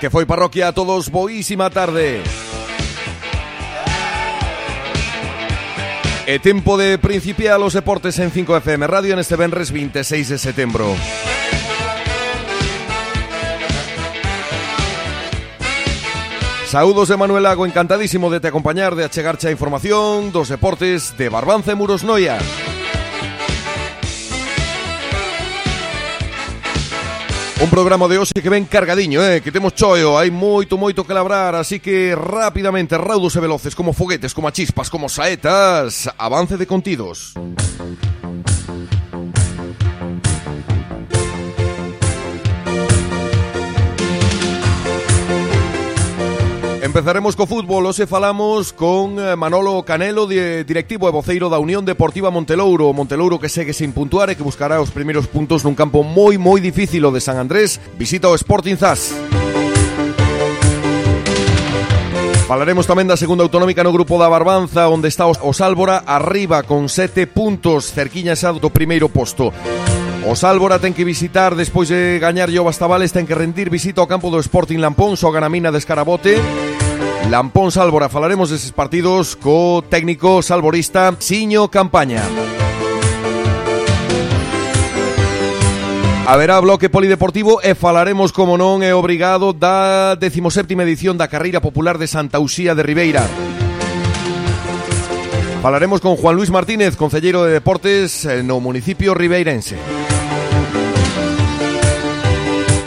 Que foi parroquia a todos, boísima tarde. E tempo de principiar los deportes en 5FM Radio neste venres 26 de setembro. Saúdos de Manuel Lago, encantadísimo de te acompañar, de achegarche a información dos deportes de Barbanza e Muros Noia. Un programa de hoxe que ven cargadiño, eh, que temos choio, hai moito, moito que labrar, así que rapidamente, raudos e veloces, como foguetes, como chispas, como saetas, avance de contidos. Empezaremos co fútbol, hoxe falamos con eh, Manolo Canelo, directivo e voceiro da Unión Deportiva Montelouro Montelouro que segue sin puntuar e que buscará os primeiros puntos nun campo moi moi difícil o de San Andrés Visita o Sporting Zas Falaremos tamén da segunda autonómica no grupo da Barbanza, onde está o Sálvora arriba con sete puntos, cerquiña xa do primeiro posto. O Sálvora ten que visitar, despois de gañar o Bastabales, ten que rendir visita ao campo do Sporting Lampón, só ganamina de Escarabote. Lampón Sálvora, falaremos deses partidos co técnico salvorista Siño Campaña. Haberá bloque polideportivo e falaremos, como non é obrigado, da 17ª edición da Carreira Popular de Santa Uxía de Ribeira. Falaremos con Juan Luis Martínez, concelleiro de Deportes no municipio ribeirense.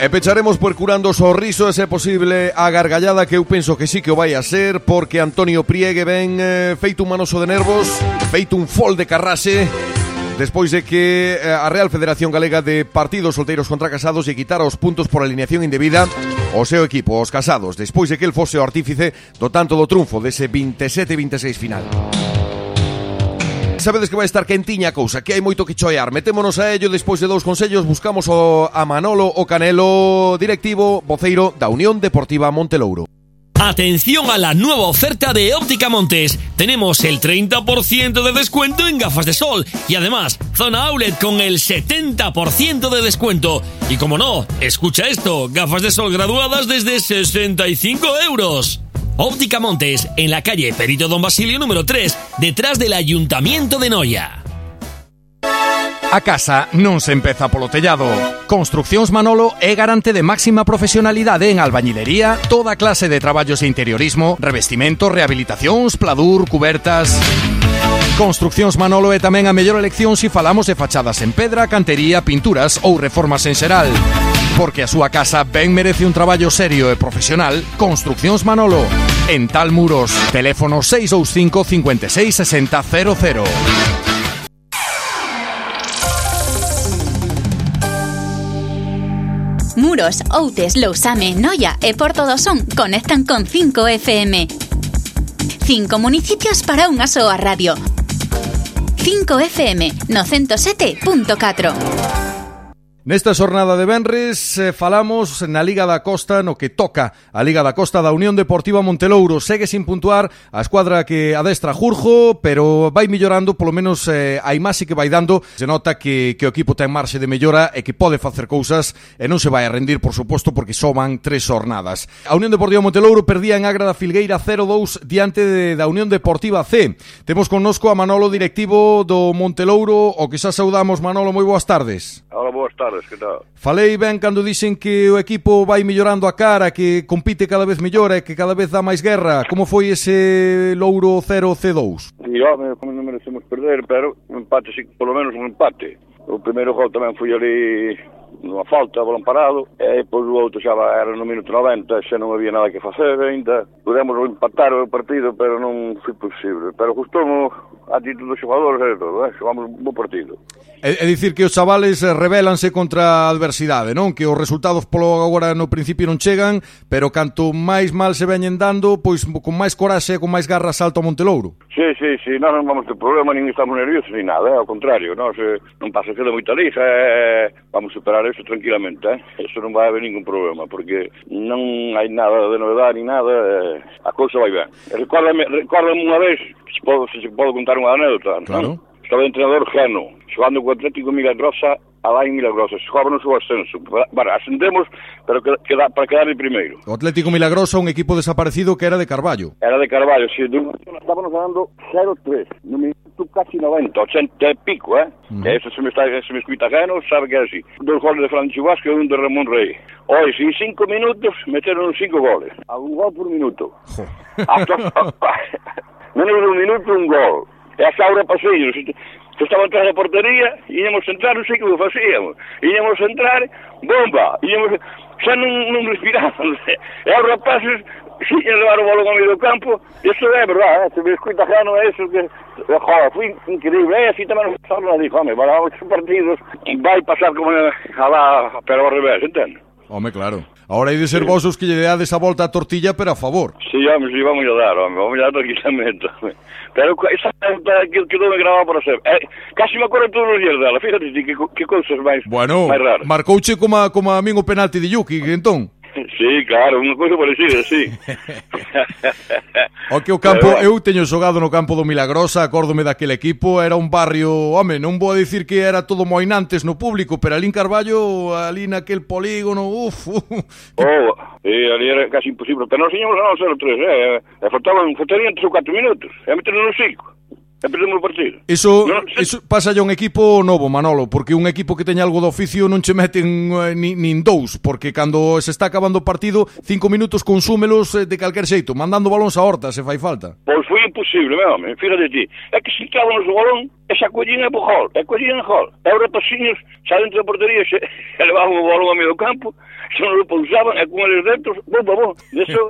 E pecharemos percurando o sorriso ese posible a gargallada que eu penso que sí que o vai a ser porque Antonio Priegue ben eh, feito un manoso de nervos, feito un fol de carrase Despois de que eh, a Real Federación Galega de Partidos Solteiros contra Casados lle quitara os puntos por alineación indebida ao seu equipo, os casados, despois de que el fose o artífice do tanto do triunfo dese 27-26 final. Sabedes que vai estar quentiña a cousa, que hai moito que choear. Metémonos a ello despois de dous consellos, buscamos a Manolo o Canelo, directivo, voceiro da Unión Deportiva Montelouro. Atención a la nueva oferta de Óptica Montes. Tenemos el 30% de descuento en gafas de sol y además zona outlet con el 70% de descuento. Y como no, escucha esto, gafas de sol graduadas desde 65 euros. Óptica Montes, en la calle Perito Don Basilio número 3, detrás del Ayuntamiento de Noia. A casa non se empeza polo tellado. Construccións Manolo é garante de máxima profesionalidade en albañilería, toda clase de traballos de interiorismo, revestimento, rehabilitacións, pladur, cubertas... Construccións Manolo é tamén a mellor elección se falamos de fachadas en pedra, cantería, pinturas ou reformas en xeral. Porque a súa casa ben merece un traballo serio e profesional, Construccións Manolo. En Tal Muros, teléfono 625 56 60 00. Muros, Outes, Lousame, Noia e Porto do Son conectan con 5 FM. Cinco municipios para unha soa radio. 5 FM no 107.4. Nesta xornada de Benres eh, falamos na Liga da Costa no que toca a Liga da Costa da Unión Deportiva Montelouro. Segue sin puntuar a escuadra que adestra Jurjo, pero vai mellorando, polo menos eh, a imaxe que vai dando. Se nota que, que o equipo ten marxe de mellora e que pode facer cousas e non se vai a rendir, por suposto, porque só van tres xornadas. A Unión Deportiva Montelouro perdía en Agra da Filgueira 0-2 diante de, da Unión Deportiva C. Temos connosco a Manolo, directivo do Montelouro, o que xa saudamos. Manolo, moi boas tardes. Hola, boas tardes tardes, que tal? Falei ben cando dixen que o equipo vai mellorando a cara, que compite cada vez mellor e que cada vez dá máis guerra. Como foi ese Louro 0-C2? Sí, home, como non merecemos perder, pero un empate, sí, polo menos un empate. O primeiro gol tamén foi ali nunha falta, balón parado, e pois o outro xa era no minuto 90, xa non había nada que facer ainda. Podemos empatar o partido, pero non foi posible. Pero gustou a actitud dos xogadores e todo, eh? xogamos un bo partido. É, é dicir que os chavales eh, rebelanse contra a adversidade, non? Que os resultados polo agora no principio non chegan, pero canto máis mal se veñen dando, pois con máis coraxe e con máis garra salto a Montelouro. Sí, sí, sí, nós non vamos ter problema, nin estamos nerviosos, nin nada, eh? ao contrario, nós se, non pasa que de moita lija, eh, eh, vamos superar eso tranquilamente, eh? eso non vai haber ningún problema, porque non hai nada de novedade, ni nada, eh, a cousa vai ben. Recórdame, recórdame unha vez, se, podo, se podo contar unha anécdota, claro. non? Estaba entrenador Geno, xogando co Atlético Milagrosa alá en Milagrosa, xóbanos o ascenso. Bueno, ascendemos, pero queda, para quedar en primeiro. O Atlético Milagrosa un equipo desaparecido que era de Carballo. Era de Carballo, si de estábamos ganando 0-3, no minuto casi 90, 80 e pico, eh? Uh -huh. Eso se me, está, se me escuita Geno, sabe que é así. Dos goles de Fran Chubasco e un de Ramón Rey. Hoy, en cinco minutos, meteron cinco goles. A un gol por minuto. Hasta, menos de un minuto, un gol. E a Saura paseiro, que estaba atrás da portería, íamos entrar, non sei que o facíamos. Íamos entrar, bomba, íamos, xa non, non respiraban. E os rapaces xiñan levar o balón ao medio do campo, iso é verdade, eh? se me escuta xa non é iso que... Joder, foi increíble, e así tamén nos pasamos dixo, home, para os partidos vai pasar como eh, a la, pero ao revés, entende? Home, claro. Ahora hai de ser sí. vosos que lle deades a volta a tortilla, pero a favor. Sí, home, sí, vamos a dar, home, vamos a dar tranquilamente. Pero esa que quedou me grabada para sempre. Eh, casi me acordo todos os días dela, fíjate que, que, que cousas máis, bueno, máis raras. Bueno, marcouche como, como a min o penalti de Yuki, entón. Sí, claro, unha cousa parecida, sí. o que o campo, eu teño xogado no campo do Milagrosa, acórdome daquele equipo, era un barrio, home, non vou a dicir que era todo moinantes no público, pero alín Carballo, alí naquel polígono, uf. uf. Oh, e ali era casi imposible, pero non señamos a nosa tres, eh, e faltaban, faltarían 3 ou 4 minutos, e a meter no cinco e perdemos o partido. Iso, no, iso pasa a un equipo novo, Manolo, porque un equipo que teña algo de oficio non che meten eh, nin, nin dous, porque cando se está acabando o partido, cinco minutos consúmelos eh, de calquer xeito, mandando balóns a horta, se fai falta. Pois é posible, meu home, fíjate ti. É que se caban os golón, e sacudín e gol, e collín e gol. E os rapaciños, xa dentro da portería, se, e levaban o balón a medio campo, se non o pousaban, e con eles dentro, bom, bom, bom. Eso,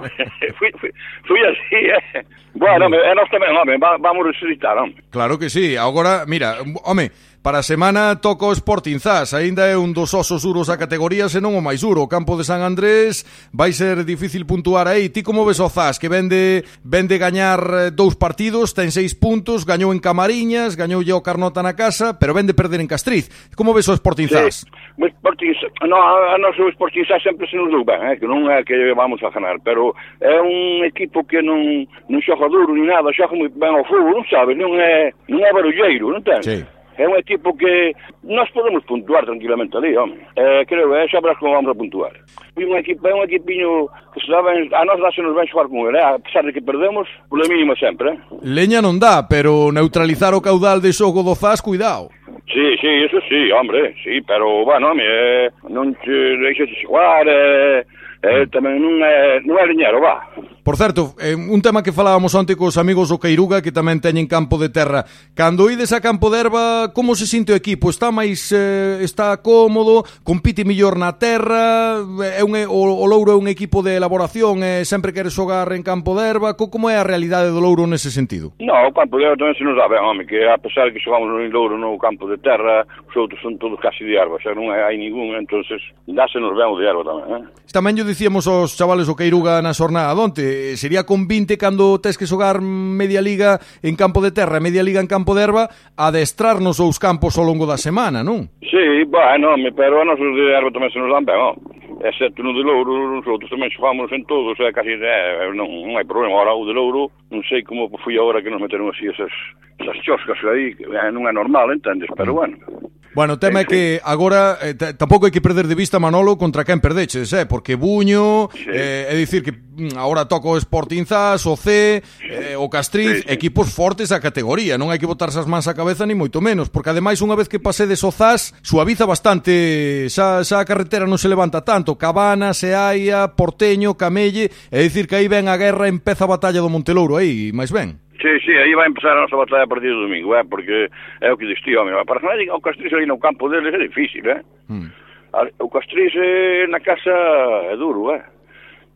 fui, fui, fui así, eh. Bueno, home, e nós tamén, home, vamos resucitar, home. Claro que sí, agora, mira, home, Para a semana toca o Sportingzás, aínda é un dos osos duros a categoría, senón o máis duro. O campo de San Andrés vai ser difícil puntuar aí. Ti como ves o Zas, que vende vende gañar eh, dous partidos, ten seis puntos, gañou en Camariñas, gañoulle o Carnota na casa, pero vende perder en Castriz. Como ves o Sportingzás? Sí, o Sporting, no, a noso Sportingzás sempre se nos dou ben, eh, que non é que vamos a ganar, pero é un equipo que non non xoga duro ni nada, xoga moi ben ao fútbol, non sabes, non é non é barulleiro, non ten. Sí. É un equipo que nós podemos puntuar tranquilamente ali, home. Eh, creo, que é xa verás como vamos a puntuar. E un equipo, é un equipiño que se ben, a nós dáse nos ben xogar con ele, eh? a pesar de que perdemos, por lo mínimo sempre. Eh? Leña non dá, pero neutralizar o caudal de xogo do Zas, cuidado. Sí, sí, eso sí, hombre, sí, pero, bueno, home, eh, non che deixes xogar, eh, eh, tamén non é, non é leñero, va. Por certo, eh, un tema que falábamos onte cos amigos do Queiruga que tamén teñen campo de terra. Cando ides a campo de erva, como se sinte o equipo? Está máis eh, está cómodo, compite mellor na terra, eh, é un o, o Louro é un equipo de elaboración, eh, sempre queres xogar en campo de erva, co, como é a realidade do Louro nese sentido? No, o campo de erva tamén se nos dá ben, home, que a pesar que xogamos no Louro no campo de terra, os outros son todos casi de erva, xa non hai ningún, entonces dásenos ben o de erva tamén, eh? Tamén yo dicíamos aos chavales o Queiruga na xornada donte, Eh, sería con 20 cando tes que xogar media liga en campo de terra, media liga en campo de erva, adestrar nos os campos ao longo da semana, non? Sí, bueno, pero a nosos de erva tamén se nos dan ben, non? excepto no de Louro, nos outros tamén xogámonos en todos, é casi, é, non, non hai problema, ahora o de Louro, non sei como foi agora que nos meteron así esas, esas choscas aí, eh, non é normal, entendes, pero bueno. Bueno, o tema é que agora eh, tampouco hai que perder de vista Manolo contra quen perdeches, eh? porque Buño, sí. eh, é dicir que mm, agora toca o Sporting Zas, o C, eh, o Castriz, sí, sí. equipos fortes da categoría, non hai que botarse as mans á cabeza ni moito menos, porque ademais unha vez que pasedes o Zas, suaviza bastante, xa, xa a carretera non se levanta tanto, Porto, Cabana, Seaia, Porteño, Camelle, é dicir que aí ven a guerra, empeza a batalla do Montelouro, aí, máis ben. Sí, sí, aí vai empezar a nosa batalla a partir do domingo, eh? porque é o que distí, home. Para que non o Castriz ali no campo deles é difícil, eh? Mm. O Castriz eh, na casa é duro, eh?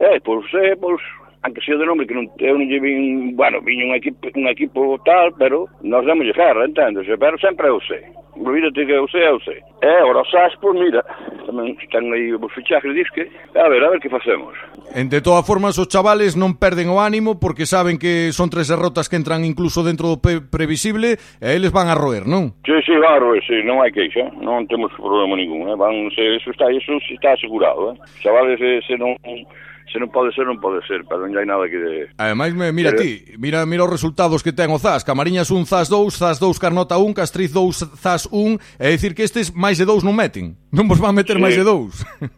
É, pois, é, pois, aunque sea de nombre, que non, eu non lle vin, bueno, vin un equipo, un equipo tal, pero nós damos guerra, entendes? pero sempre eu sei. Olvídate que eu sei, eu eh, sei. E ora, os SAS, pois mira, tamén están aí os fichajes, disque, a ver, a ver que facemos. Entre todas formas, os chavales non perden o ánimo porque saben que son tres derrotas que entran incluso dentro do previsible eh, e eles van a roer, non? Sí, sí, van a roer, sí, non hai queixa, non temos problema ningún, eh? van, se, eso está, eso está asegurado, eh? Os chavales, se, se non Se non pode ser, non pode ser, pero non hai nada que... Ademais, me, mira pero... ti, mira, mira os resultados que ten o ZAS. Camariñas 1, ZAS 2, ZAS 2, Carnota 1, Castriz 2, ZAS 1. É dicir que estes máis de 2 non meten. Non vos van meter sí. máis de 2.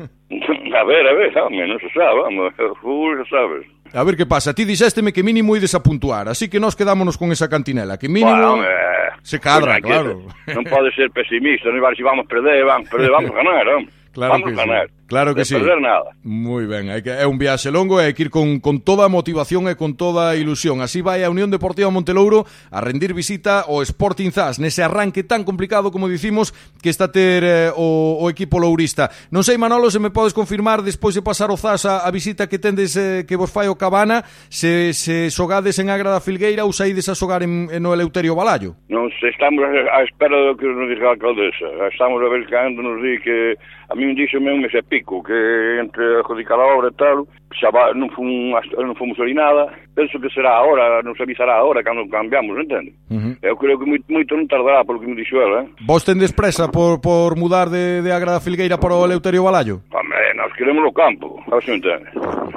a ver, a ver, home, non se sabe, vamos, O fútbol sabes. A ver que pasa, ti dixésteme que mínimo ides a puntuar, así que nós quedámonos con esa cantinela, que mínimo... Bueno, eh, se cadra, claro. Non pode ser pesimista, non vale, si vamos perder, vamos perder, vamos ganar, vamos. Claro Vamos que ganar. Sí. Claro que de sí. perder nada. Muy ben, hai que, é un viaxe longo e hai que ir con, con toda a motivación e con toda a ilusión. Así vai a Unión Deportiva Montelouro a rendir visita ao Sporting Zas nese arranque tan complicado como dicimos que está ter eh, o, o equipo lourista. Non sei, Manolo, se me podes confirmar despois de pasar o Zas a, a visita que tendes eh, que vos fai o Cabana se, se xogades en Agra da Filgueira ou saídes a xogar en, en o Eleuterio Balallo. Non, estamos a, a espera do que nos diga a alcaldesa. Estamos a ver cando nos di que a mí un dixo un mes e pico que entre adjudicar a obra e tal xa va, non, fun, non fomos ali nada penso que será agora, nos avisará agora cando cambiamos, entende? Uh -huh. Eu creo que moito, moito non tardará polo que me dixo ela, eh? Vos tendes presa por, por mudar de, de Agrada Filgueira para o Eleuterio Balallo? Hombre, nós queremos o campo, a ver se entende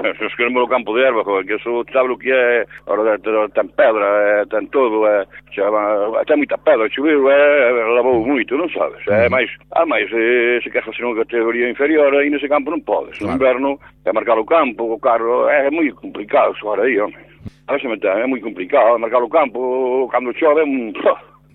Nós queremos o campo de erva, que eso sabe o que é ahora ten pedra, ten todo é, xa, ten moita pedra, chover, é, lavou moito, non sabes? Uh -huh. É máis, ah, máis eh, se quer facer unha categoría inferior aí nese campo non podes, claro. no inverno é marcar o campo, o carro, é moi complicado xogar aí, home. Ahora se é moi complicado, marcar o campo, cando chove, un...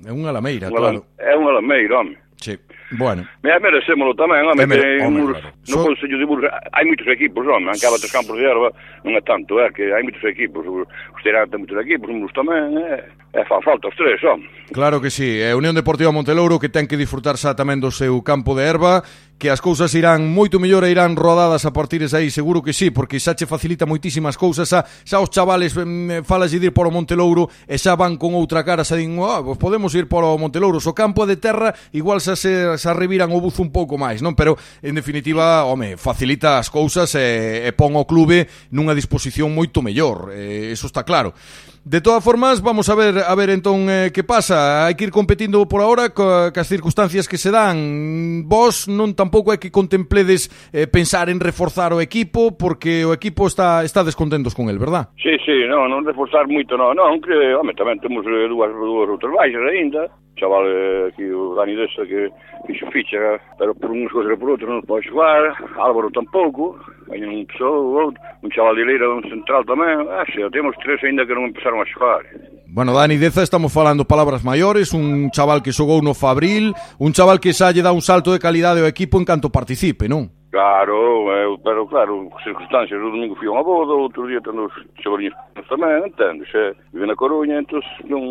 É unha lameira, unha, claro. É unha lameira, home. Sí, bueno. Me merecémolo tamén, home, mere, home, claro. no so... Consello de Burgos hai moitos equipos, home, acaba tres campos de erva, non é tanto, é que hai moitos equipos, os terán ten moitos equipos, uns tamén, é e fa falta os tres, son. Claro que sí, é Unión Deportiva Montelouro que ten que disfrutar xa tamén do seu campo de erva, que as cousas irán moito mellor e irán rodadas a partir de aí, seguro que sí, porque xa che facilita moitísimas cousas, xa, xa os chavales falas de ir polo o Montelouro e xa van con outra cara, xa din, ah, oh, pues podemos ir polo o Montelouro, o campo de terra igual xa se xa reviran o buzo un pouco máis, non? Pero, en definitiva, home, facilita as cousas e, e pon o clube nunha disposición moito mellor, eh, e, eso está claro. De todas formas, vamos a ver a ver entón eh, que pasa. Hai que ir competindo por ahora ca, cas circunstancias que se dan. Vos non tampouco é que contempledes eh, pensar en reforzar o equipo porque o equipo está está descontentos con el, verdad? Sí, sí, non, non reforzar moito, non, non, que, home, tamén temos eh, dúas dúas outras baixas aínda chaval eh, aquí, o Dani Dessa, que fixo ficha, pero por unhas cousas e por outras non pode xogar, Álvaro tampouco, hai un pessoa, outro, un chaval de Leira, un central tamén, ah, xe, temos tres ainda que non empezaron a xogar. Bueno, Dani Deza, estamos falando palabras maiores, un chaval que xogou no Fabril, un chaval que xa lle dá un salto de calidade ao equipo en canto participe, non? Claro, eu, pero claro, circunstancias, o domingo fui a unha boda, outro día tendo os chavaliños tamén, entendo, xe, vive na Coruña, entón, non,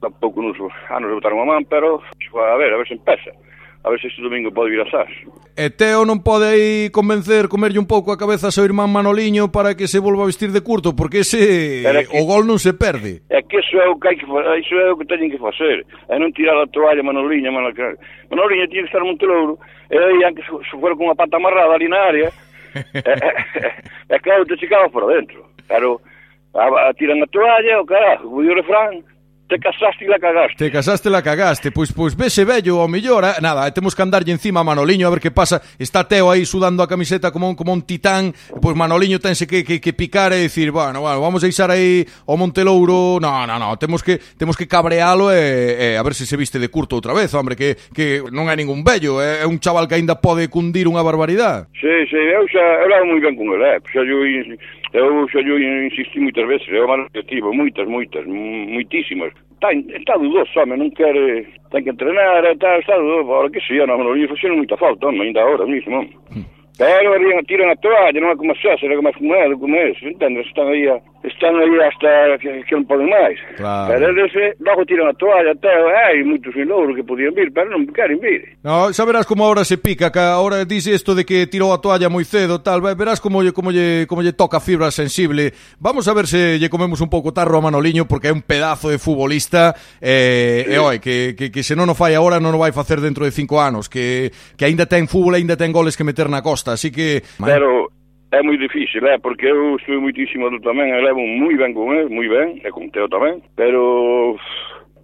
tampouco nos, ah, nos botaron a man, pero, a ver, a ver se empeza a ver se este domingo pode vir a Sas. E Teo non pode aí convencer, comerlle un pouco a cabeza a seu irmán Manoliño para que se volva a vestir de curto, porque ese que, o gol non se perde. É que iso é o que hai que facer, iso é o que teñen que facer, é non tirar a toalla Manoliño, Manoliño, Manoliño tiene que estar Montelouro, e aí, que se, se fuera con a pata amarrada ali na área, é, é, é, é claro, te chicaba por dentro, pero a, a, tiran a toalla, o carajo, o refrán, Te casaste e la cagaste. Te casaste e la cagaste. Pois, pois vese vello o millor, eh? nada, eh, temos que andarlle encima a Manoliño a ver que pasa. Está Teo aí sudando a camiseta como un, como un titán. Pois Manoliño tense que, que, que picar e dicir, bueno, bueno, vamos a isar aí ao Montelouro. No, no, no, temos que temos que cabrealo e, e a ver se se viste de curto outra vez, hombre, que, que non é ningún vello, é, eh. é un chaval que aínda pode cundir unha barbaridade. Sí, sí, eu xa, eu moi ben con ele, eh? xa yo Eu xa yo insistí moitas veces, é o malo moitas, moitas, moitísimas. Está, está dudoso, home, non quere, ten que entrenar, está, está dudoso, ahora que si, non, non non, non, moita falta, home, ainda agora mismo, home. Hmm. Claro, tiran a toalla, non é como xa, será como é como é, como é, entendes? Están aí, eh, están aí hasta que, que non poden máis. Claro. Pero eles logo tiran a toalla, até, hai moitos en Louro que podían vir, pero non queren vir. No, xa verás como ahora se pica, que ahora dice isto de que tirou a toalla moi cedo, tal, verás como lle, como lle, como lle toca fibra sensible. Vamos a ver se lle comemos un pouco tarro a Manoliño, porque é un pedazo de futbolista, eh, eh sí. e oi, que, que, que se non o fai agora, non o vai facer dentro de cinco anos, que, que aínda ten fútbol, aínda ten goles que meter na costa. Así que... Pero é moi difícil, é, porque eu estou moitísimo do tamén, e levo moi ben con ele, moi ben, e con Teo tamén, pero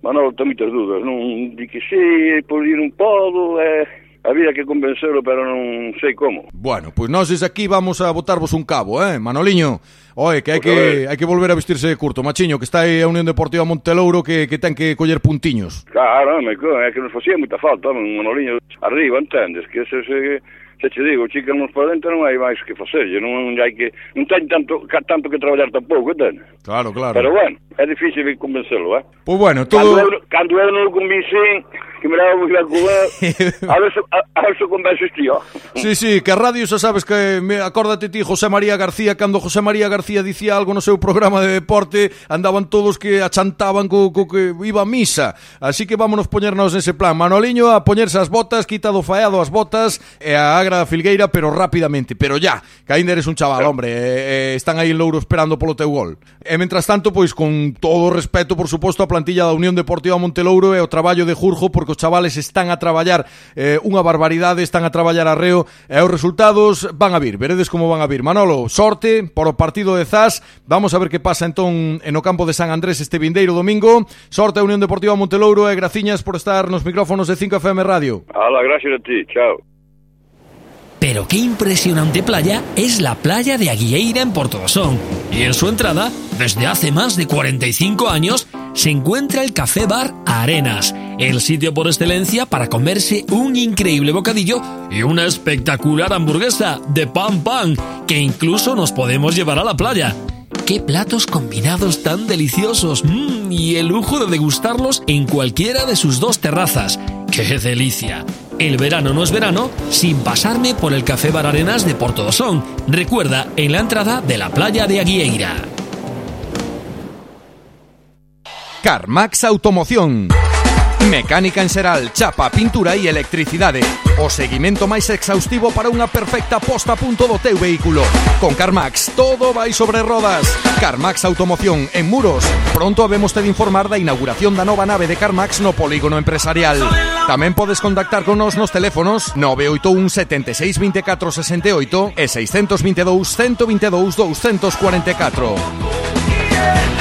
Manolo ten moitas dúdas, non di que sí, por ir un podo, é, había que convencelo, pero non sei como. Bueno, pois pues nós aquí vamos a botarvos un cabo, eh, Manoliño. Oe, que hai que hai que volver a vestirse de curto, machiño, que está aí a Unión Deportiva Montelouro que, que ten que coller puntiños. Claro, me, é que nos facía moita falta, un Manoliño arriba, entendes? Que ese, ese Te che digo, chicanos para dentro non hai máis que facerlle, non hai que non ten tanto ca, tanto que traballar tampouco, ten. Claro, claro. Pero bueno, é difícil convencelo, eh? Pois pues bueno, todo Cando eu, cando eu non o que me daba moi ben con. A ver, se a, a ver se convences tío. Sí, sí, que a radio xa sabes que me acórdate ti José María García, cando José María García dicía algo no seu programa de deporte, andaban todos que achantaban co, co que iba a misa. Así que vámonos poñernos nese plan. Manoliño a poñerse as botas, quitado faeado as botas e a agra filgueira, pero rápidamente, pero ya, que ainda eres un chaval, pero... hombre, e, e, están aí en Louro esperando polo teu gol. E mentras tanto, pois con todo o respeto, por suposto, a plantilla da Unión Deportiva Montelouro e o traballo de Jurjo, porque os chavales están a traballar eh, unha barbaridade, están a traballar a reo e os resultados van a vir, veredes como van a vir. Manolo, sorte por o partido de Zas, vamos a ver que pasa entón en o campo de San Andrés este vindeiro domingo. Sorte a Unión Deportiva Montelouro e graciñas por estar nos micrófonos de 5FM Radio. Hala, gracias a ti, chao. Pero qué impresionante playa es la playa de Aguilleira en Portodosón. Y en su entrada, desde hace más de 45 años, se encuentra el Café Bar Arenas, el sitio por excelencia para comerse un increíble bocadillo y una espectacular hamburguesa de pan pan, que incluso nos podemos llevar a la playa. ¡Qué platos combinados tan deliciosos! ¡Mmm! Y el lujo de degustarlos en cualquiera de sus dos terrazas. ¡Qué delicia! El verano no es verano sin pasarme por el Café Bar Arenas de Portodosón. Recuerda, en la entrada de la playa de Aguieira. Carmax Automoción Mecánica en Seral, chapa, pintura e electricidade. O seguimento máis exhaustivo para unha perfecta posta a punto do teu vehículo. Con Carmax, todo vai sobre rodas. Carmax Automoción, en Muros. Pronto habemos de informar da inauguración da nova nave de Carmax no polígono empresarial. Tamén podes contactar con nos nos teléfonos 981 76 24 68 e 622 122 244.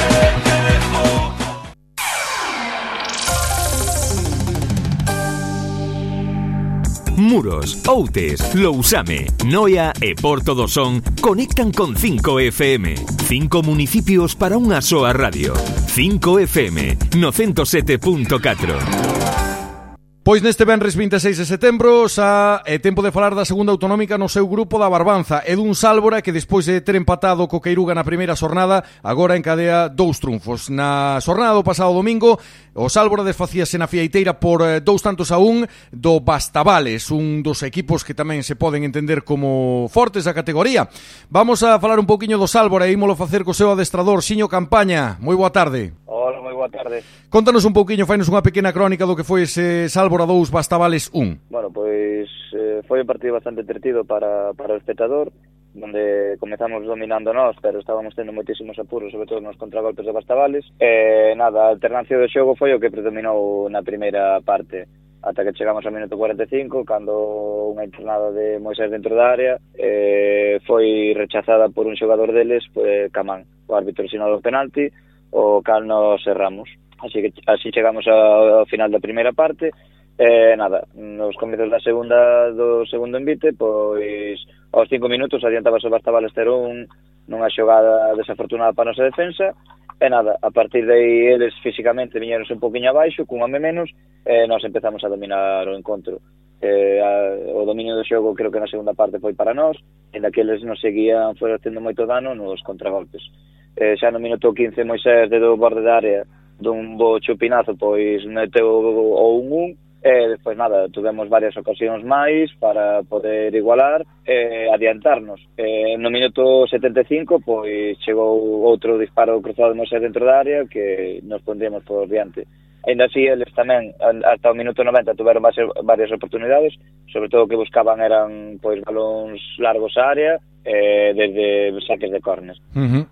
Muros, Outes, Lousame, Noia e Porto do Son conectan con 5FM. Cinco municipios para unha soa radio. 5FM, no 107.4. Pois neste venres 26 de setembro xa é tempo de falar da segunda autonómica no seu grupo da Barbanza e dun Sálvora que despois de ter empatado co Queiruga na primeira xornada agora encadea dous trunfos. Na xornada do pasado domingo o Sálvora desfacíase na Fieiteira por eh, dous tantos a un do Bastavales, un dos equipos que tamén se poden entender como fortes da categoría. Vamos a falar un poquinho do Sálvora e ímolo facer co seu adestrador Xiño Campaña. Moi boa tarde. Hola boa tarde. Contanos un pouquiño, fainos unha pequena crónica do que foi ese Sálvora 2 Bastavales 1. Bueno, pois eh, foi un partido bastante entretido para, para o espectador, onde comezamos dominando nós, pero estábamos tendo moitísimos apuros, sobre todo nos contragolpes de Bastavales. E nada, a alternancia do xogo foi o que predominou na primeira parte ata que chegamos ao minuto 45, cando unha internada de Moisés dentro da área eh, foi rechazada por un xogador deles, eh, pues, Camán. O árbitro sinalou o penalti, o cal nos erramos. Así que así chegamos ao final da primeira parte. Eh, nada, nos comezos da segunda do segundo envite, pois aos cinco minutos adiantaba o Barça Balester un nunha xogada desafortunada para a nosa defensa e nada, a partir de aí eles físicamente viñeronse un poquinho abaixo, cun home menos, e nós empezamos a dominar o encontro. Eh, a, o dominio do xogo creo que na segunda parte foi para nós, en daqueles nos seguían foi tendo moito dano nos contragolpes eh, xa no minuto 15 Moisés de do borde da área dun bo chupinazo, pois meteu o 1-1, e despois nada, tuvemos varias ocasións máis para poder igualar e adiantarnos. E, no minuto 75, pois chegou outro disparo cruzado de Moisés dentro da área que nos pondríamos por diante. Ainda así, eles tamén, hasta o minuto 90, tuveron varias oportunidades, sobre todo que buscaban eran pois balóns largos á área, eh, desde saques de cornes. Uh -huh.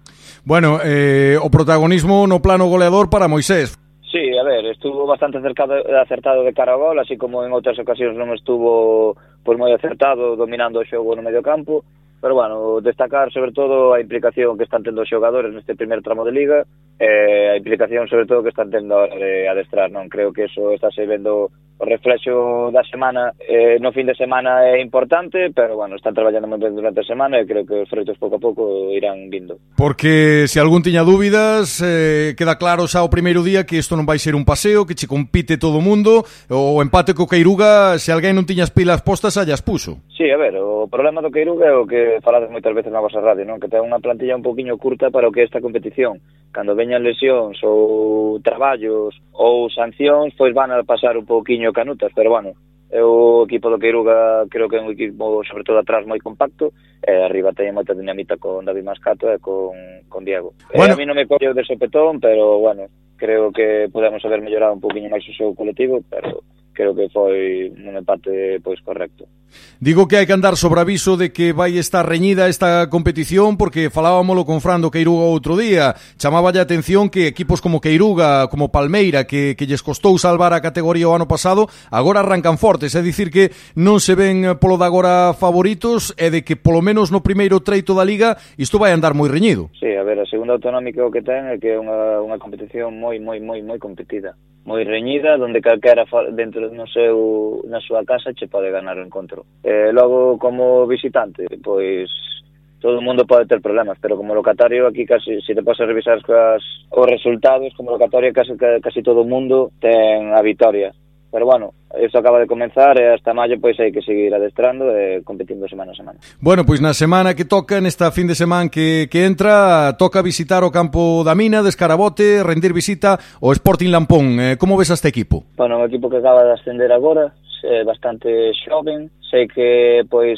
Bueno, eh, o protagonismo no plano goleador para Moisés. Sí, a ver, estuvo bastante acercado, acertado de cara ao gol, así como en outras ocasións non estuvo pois moi acertado dominando o xogo no medio campo, pero bueno, destacar sobre todo a implicación que están tendo os xogadores neste primer tramo de liga, eh, a implicación sobre todo que están tendo a de adestrar, non creo que eso está se vendo o reflexo da semana eh, no fin de semana é importante, pero bueno, están traballando moi ben durante a semana e creo que os freitos pouco a pouco irán vindo. Porque se algún tiña dúbidas, eh, queda claro xa o primeiro día que isto non vai ser un paseo, que che compite todo o mundo, o empate co Queiruga, se alguén non tiñas pilas postas, xa as puso. Sí, a ver, o problema do Queiruga é o que falades moitas veces na vosa radio, non? que ten unha plantilla un poquinho curta para o que é esta competición. Cando veñan lesións ou traballos ou sancións, pois van a pasar un pouquiño Canutas, pero bueno, é o equipo do Queiruga creo que é un equipo sobre todo atrás moi compacto e arriba teñen moita dinamita con David Mascato e con, con Diego bueno. e a mí non me collo de sopetón pero bueno creo que podemos haber mellorado un poquinho máis o seu colectivo pero creo que foi un empate pois correcto. Digo que hai que andar sobre aviso de que vai estar reñida esta competición porque falábamolo con Fran do Queiruga outro día, chamaba a atención que equipos como Queiruga, como Palmeira que, que lles costou salvar a categoría o ano pasado, agora arrancan fortes, é dicir que non se ven eh, polo de agora favoritos e de que polo menos no primeiro treito da liga isto vai andar moi reñido. Sí, a ver, a segunda autonómica o que ten é que é unha, unha competición moi, moi, moi, moi competida moi reñida donde calquera dentro do seu na súa casa che pode ganar o encontro. Eh, logo como visitante, pois todo o mundo pode ter problemas, pero como locatario aquí casi, se te pasas a revisar as, os resultados, como locatario casi, casi todo o mundo ten a vitoria pero bueno, isto acaba de comenzar e hasta maio pois hai que seguir adestrando e competindo semana a semana. Bueno, pois na semana que toca, nesta fin de semana que, que entra, toca visitar o campo da mina de Escarabote, rendir visita ao Sporting Lampón. Eh, como ves a este equipo? Bueno, un equipo que acaba de ascender agora, é bastante xoven, sei que pois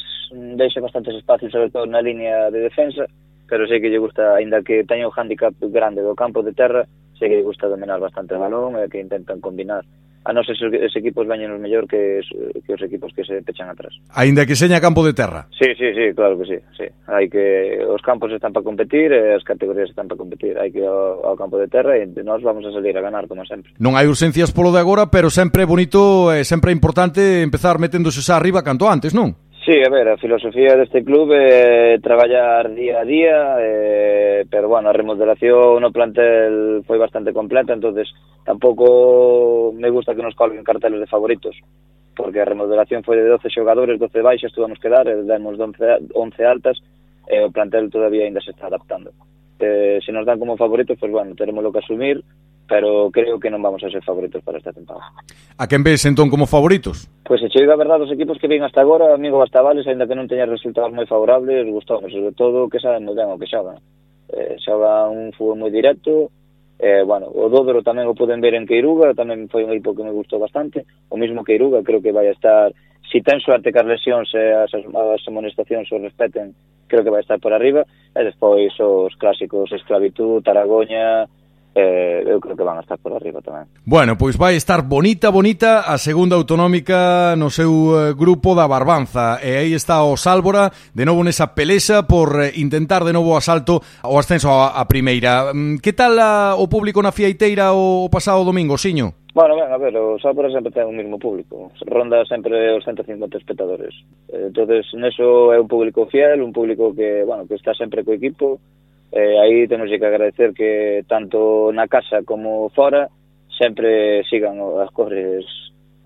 deixa bastantes espacios sobre todo na línea de defensa, pero sei que lle gusta, aínda que teña un handicap grande do campo de terra, sei que lle gusta dominar bastante o balón e que intentan combinar a nos esos, esos equipos veñenos mellor que, que os equipos que se pechan atrás. Ainda que seña campo de terra. Sí, sí, sí, claro que sí, sí. Hai que os campos están para competir, as categorías están para competir, hai que ir ao, ao campo de terra e nós vamos a salir a ganar como sempre. Non hai urxencias polo de agora, pero sempre é bonito, sempre é importante empezar meténdose xa arriba canto antes, non? Sí, a ver, a filosofía deste club é eh, traballar día a día, eh, pero bueno, a remodelación no plantel foi bastante completa, entonces tampouco me gusta que nos colguen carteles de favoritos, porque a remodelación foi de 12 xogadores, 12 baixas, tuvamos que dar, eh, demos 11, 11 altas, e eh, o plantel todavía ainda se está adaptando eh, se nos dan como favoritos, pues bueno, teremos lo que asumir, pero creo que non vamos a ser favoritos para esta temporada. A quen ves entón como favoritos? Pois pues, se chega a verdade os equipos que ven hasta agora, amigo Bastavales, ainda que non teña resultados moi favorables, gustoume, sobre todo que saben moi ben o que xogan. Eh, xoga un fútbol moi directo, eh, bueno, o Dodoro tamén o poden ver en Queiruga, tamén foi un equipo que me gustou bastante, o mismo Queiruga creo que vai a estar si ten suerte que as lesións e as, as amonestacións o respeten, creo que vai estar por arriba, e despois os clásicos Esclavitud, Taragoña, eh, eu creo que van a estar por arriba tamén. Bueno, pois vai estar bonita, bonita a segunda autonómica no seu eh, grupo da Barbanza. E aí está o Sálvora, de novo nesa pelexa por eh, intentar de novo o asalto ao ascenso a, a primeira. Mm, que tal a, o público na Fiaiteira o, o pasado domingo, Siño? Bueno, ben, a ver, o Sábora sempre ten o mesmo público, ronda sempre os 150 espectadores. entonces neso é un público fiel, un público que, bueno, que está sempre co equipo, eh, aí temos que agradecer que tanto na casa como fora sempre sigan as cores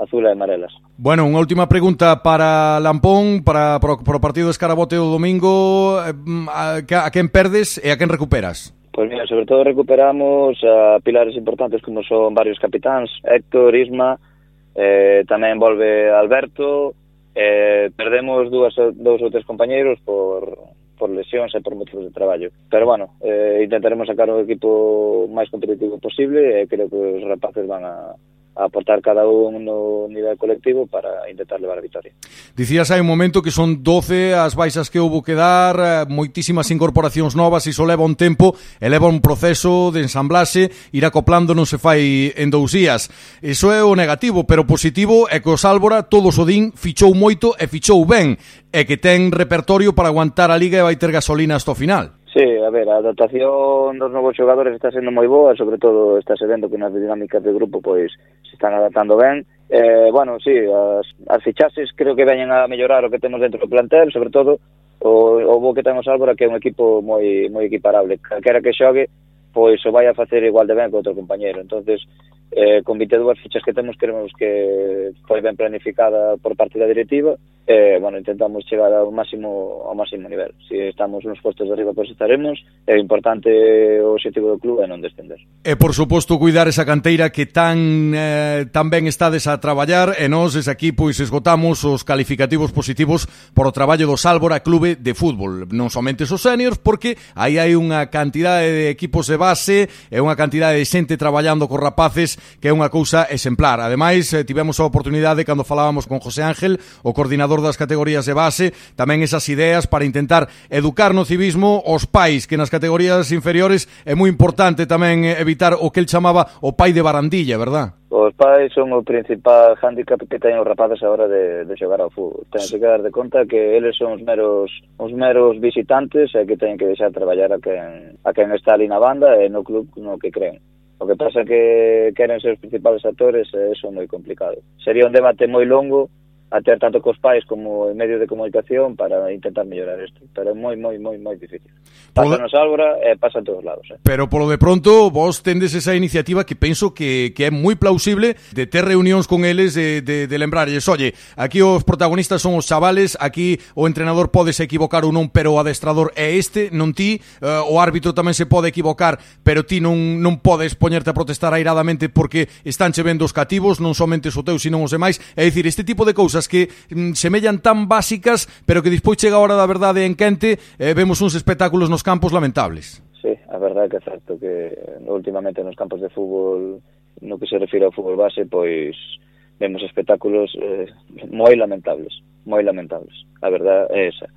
azul e amarelas. Bueno, unha última pregunta para Lampón, para, para, para o partido de Escarabote o domingo, eh, mm, a, a quen perdes e a quen recuperas? Pois mira, sobre todo recuperamos a pilares importantes como son varios capitáns, Héctor, Isma, eh, tamén volve Alberto, eh, perdemos dúas, dous ou tres compañeiros por, por lesións e por motivos de traballo. Pero bueno, eh, intentaremos sacar o equipo máis competitivo posible e creo que os rapaces van a, aportar cada un no nivel colectivo para intentar levar a vitória. Dicías hai un momento que son 12 as baixas que houve que dar, eh, moitísimas incorporacións novas, iso leva un tempo, eleva un proceso de ensamblase, ir acoplando non se fai en dous días. Iso é o negativo, pero positivo é que o Sálvora todos o din fichou moito e fichou ben, e que ten repertorio para aguantar a Liga e vai ter gasolina hasta o final. Sí, a ver, a adaptación dos novos xogadores está sendo moi boa, sobre todo está se vendo que nas dinámicas de grupo pois se están adaptando ben. Eh, bueno, sí, as, as fichases creo que veñen a mellorar o que temos dentro do plantel, sobre todo o, o bo que temos Álvaro que é un equipo moi moi equiparable. Calquera que xogue pois o vai a facer igual de ben que outro compañeiro. Entonces, eh, con 22 fichas que temos, creemos que foi ben planificada por parte da directiva eh, bueno, intentamos chegar ao máximo ao máximo nivel. Se estamos nos postos de arriba, pois estaremos. É importante o objetivo do club é non descender. E por suposto cuidar esa canteira que tan eh, tan ben estades a traballar e nós desde aquí pois esgotamos os calificativos positivos por o traballo do Sálvora Clube de Fútbol, non somente os seniors, porque aí hai unha cantidade de equipos de base e unha cantidade de xente traballando cos rapaces que é unha cousa exemplar. Ademais, eh, tivemos a oportunidade cando falábamos con José Ángel, o coordinador maior das categorías de base, tamén esas ideas para intentar educar no civismo os pais, que nas categorías inferiores é moi importante tamén evitar o que el chamaba o pai de barandilla, verdad? Os pais son o principal hándicap que teñen os rapaces a hora de, de xogar ao fútbol. Ten que dar de conta que eles son os meros, os meros visitantes e que teñen que deixar traballar a quen, a quen está ali na banda e no club no que creen. O que pasa que queren ser os principales actores e iso é moi complicado. Sería un debate moi longo a ter tanto cos pais como en medio de comunicación para intentar mellorar isto, pero é moi, moi, moi, moi difícil. Pasa nos Álvora e pasa en todos lados. Eh. Pero polo de pronto vos tendes esa iniciativa que penso que, que é moi plausible de ter reunións con eles eh, de, de, de lembrarles, oye, aquí os protagonistas son os chavales, aquí o entrenador pode se equivocar ou non, pero o adestrador é este, non ti, uh, o árbitro tamén se pode equivocar, pero ti non, non podes poñerte a protestar airadamente porque están che vendo os cativos, non somente os teus, sino os demais, é dicir, este tipo de cousas cousas que mm, semellan tan básicas, pero que despois chega a hora da verdade en quente, eh, vemos uns espectáculos nos campos lamentables. Sí, a verdade é que é certo que eh, últimamente nos campos de fútbol, no que se refire ao fútbol base, pois vemos espectáculos eh, moi lamentables, moi lamentables. A verdade é esa.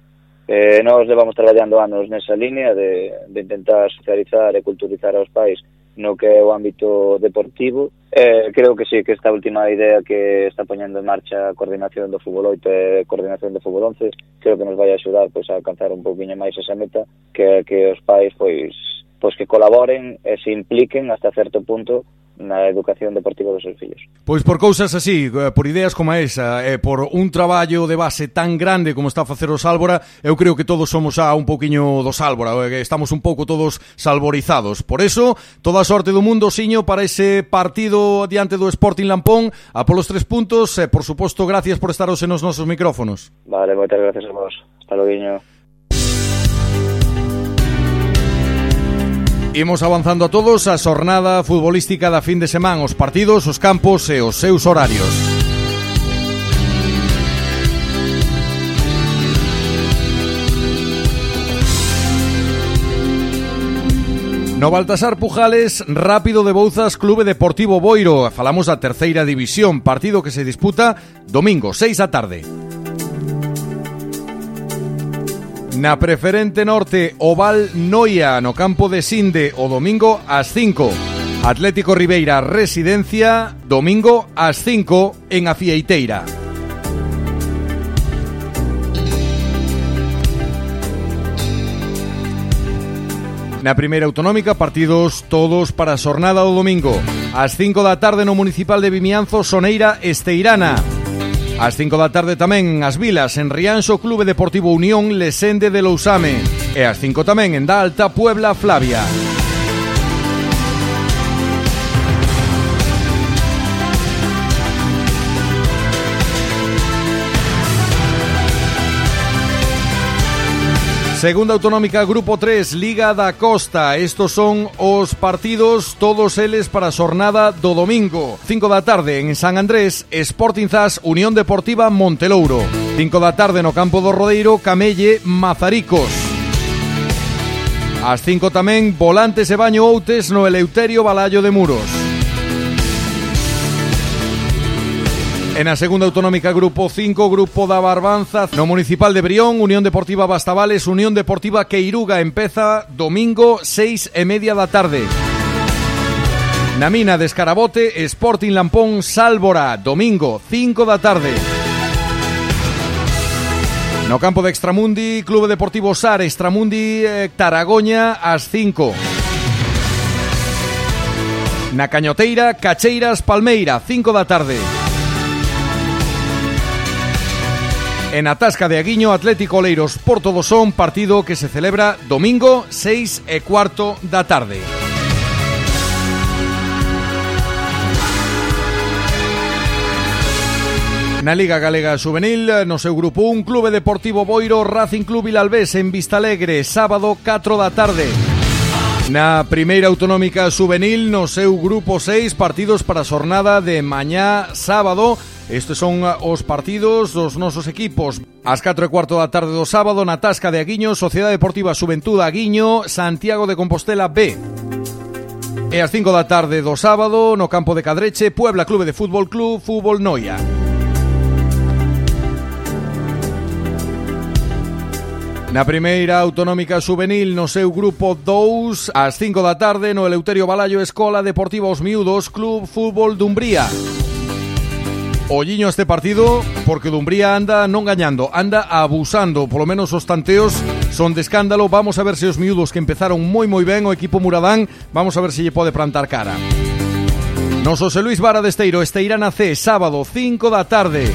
Eh, nós levamos traballando anos nesa línea de, de intentar socializar e culturizar aos pais no que é o ámbito deportivo. Eh, creo que sí, que esta última idea que está poñendo en marcha a coordinación do fútbol 8 e coordinación do fútbol 11, creo que nos vai axudar pois, a alcanzar un poquinho máis esa meta que, que os pais pois, pois que colaboren e se impliquen hasta certo punto na educación deportiva dos seus fillos. Pois por cousas así, eh, por ideas como esa, e por un traballo de base tan grande como está a facer o Sálvora, eu creo que todos somos a un poquiño do Sálvora, eh, estamos un pouco todos salvorizados. Por eso, toda a sorte do mundo, Siño, para ese partido diante do Sporting Lampón, a polos tres puntos, e por suposto, gracias por estaros en nos nosos micrófonos. Vale, moitas gracias a vos. Hasta logo, Imos avanzando a todos a xornada futbolística da fin de semana, os partidos, os campos e os seus horarios. No Baltasar Pujales, Rápido de Bouzas, Clube Deportivo Boiro. Falamos da terceira división, partido que se disputa domingo, 6 da tarde. Na preferente norte, Oval Noia, no campo de Sinde, o domingo ás 5. Atlético Ribeira, Residencia, domingo ás 5 en Afieiteira. Na primeira autonómica, partidos todos para a xornada do domingo. Ás 5 da tarde no municipal de Vimianzo, Soneira Esteirana. Ás 5 da tarde tamén as Vilas en Rianxo Clube Deportivo Unión Lesende de Lousame e ás 5 tamén en Da Alta Puebla Flavia. Segunda Autonómica Grupo 3, Liga da Costa. Estos son os partidos, todos eles para a xornada do domingo. 5 da tarde en San Andrés, Sporting Zas, Unión Deportiva Montelouro. 5 da tarde no campo do Rodeiro, Camelle, Mazaricos. As 5 tamén, Volantes e Baño Outes no Eleuterio Balallo de Muros. En a segunda autonómica Grupo 5, Grupo da Barbanza, no Municipal de Brión, Unión Deportiva Bastavales, Unión Deportiva Queiruga, empeza domingo 6 e media da tarde. Na mina de Escarabote, Sporting Lampón, Sálvora, domingo 5 da tarde. No campo de Extramundi, Clube Deportivo Sar, Extramundi, eh, Taragoña, ás 5. Na Cañoteira, Cacheiras, Palmeira, 5 da tarde. En Atasca de Aguiño, Atlético Leiros Porto do Son, partido que se celebra domingo 6 e cuarto da tarde. Na Liga Galega Juvenil, no seu grupo 1, Clube Deportivo Boiro, Racing Club Vilalbés en Vistalegre, sábado 4 da tarde. Na primeira autonómica juvenil, no seu grupo 6, partidos para a xornada de mañá sábado, Estes son ah, os partidos dos nosos equipos. As 4 e cuarto da tarde do sábado, na Tasca de Aguiño, Sociedade Deportiva Subentuda Aguiño, Santiago de Compostela B. E ás 5 da tarde do sábado, no campo de Cadreche, Puebla Clube de Fútbol Club, Fútbol Noia. Na primeira autonómica juvenil no seu grupo 2 ás 5 da tarde no Eleuterio Balayo Escola Deportiva Os Miúdos Club Fútbol Dumbría. Olliño este partido porque Dumbría anda non gañando, anda abusando, polo menos os tanteos son de escándalo. Vamos a ver se os miúdos que empezaron moi moi ben o equipo Muradán, vamos a ver se lle pode plantar cara. Nos José Luis Vara de Esteiro, Esteirana C, sábado 5 da tarde.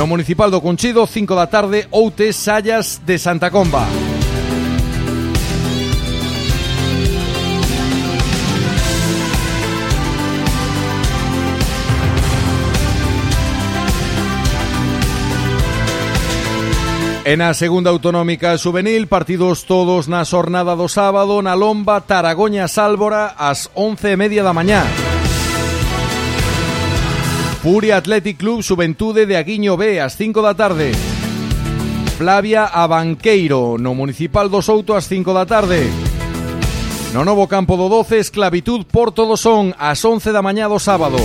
No Municipal do Conchido, 5 da tarde, Outes Sallas de Santa Comba. En a segunda autonómica juvenil, partidos todos na xornada do sábado na Lomba, Taragoña, Sálvora, ás 11:30 da mañá. Furia Athletic Club Juventude de Aguiño B ás 5 da tarde. Flavia Abanqueiro no Municipal do Souto ás 5 da tarde. No novo campo do 12, Esclavitud Porto do Son ás 11 da mañá do sábado.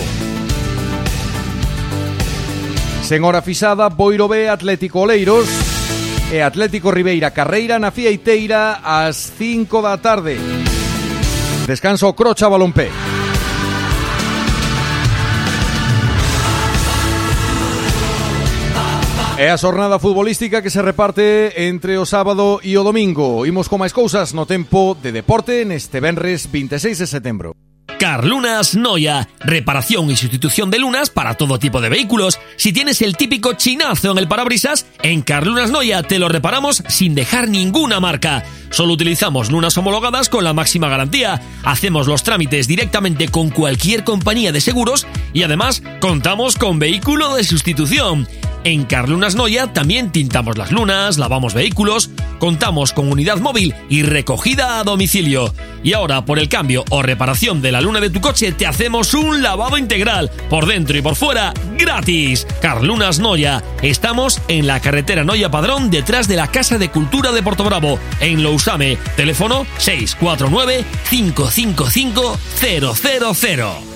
Sen hora fixada, Boiro B Atlético Oleiros e Atlético Ribeira. Carreira na Fieiteira ás 5 da tarde. Descanso Crocha Balompé. É a xornada futbolística que se reparte entre o sábado e o domingo. Imos con máis cousas no tempo de deporte neste venres 26 de setembro. Carlunas Noya. Reparación y sustitución de lunas para todo tipo de vehículos. Si tienes el típico chinazo en el parabrisas, en Carlunas Noya te lo reparamos sin dejar ninguna marca. Solo utilizamos lunas homologadas con la máxima garantía. Hacemos los trámites directamente con cualquier compañía de seguros y además contamos con vehículo de sustitución. En Carlunas Noya también tintamos las lunas, lavamos vehículos, contamos con unidad móvil y recogida a domicilio. Y ahora, por el cambio o reparación de la luna de tu coche, te hacemos un lavado integral, por dentro y por fuera, gratis. Carlunas Noya. Estamos en la carretera Noya Padrón, detrás de la Casa de Cultura de Porto Bravo, en Lousame. Teléfono 649 555 000.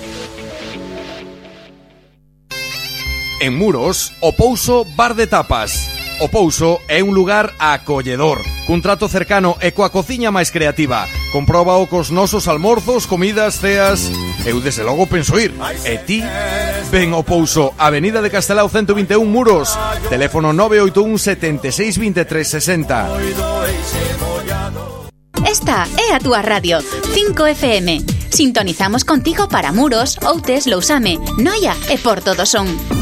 En Muros, o Pouso Bar de Tapas. O Pouso é un lugar acolledor, cun trato cercano e coa cociña máis creativa. Comproba o cos nosos almorzos, comidas, ceas... Eu desde logo penso ir. E ti? Ven o Pouso, Avenida de Castelao 121 Muros. Teléfono 981 76 23 60. Esta é a túa radio, 5FM. Sintonizamos contigo para Muros, Outes, Lousame, Noia e Porto do Son.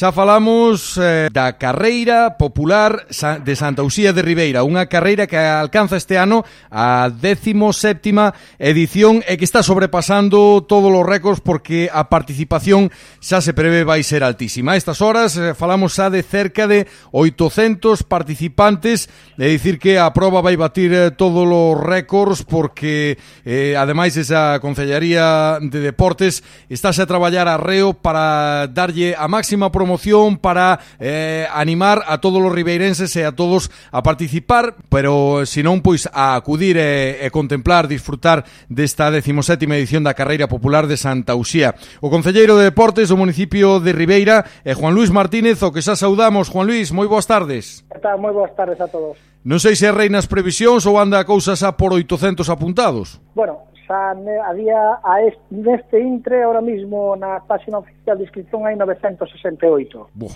Xa falamos eh, da carreira popular de Santa Uxía de Ribeira, unha carreira que alcanza este ano a 17ª edición e que está sobrepasando todos os récords porque a participación xa se prevé vai ser altísima. A estas horas eh, falamos xa de cerca de 800 participantes, é dicir que a proba vai batir eh, todos os récords porque eh, ademais esa Concellaría de Deportes está xa a traballar a reo para darlle a máxima promoción promoción para eh, animar a todos os ribeirenses e a todos a participar, pero eh, se non pois a acudir e, e contemplar, disfrutar desta 17ª edición da Carreira Popular de Santa Uxía. O Concelleiro de Deportes do municipio de Ribeira é Juan Luis Martínez, o que xa saudamos. Juan Luis, moi boas tardes. Que? Moi boas tardes a todos. Non sei se é reinas previsións ou anda a cousa xa por 800 apuntados. Bueno, xa ne, había a este, neste intre ahora mismo na página oficial de inscripción hai 968. Buah.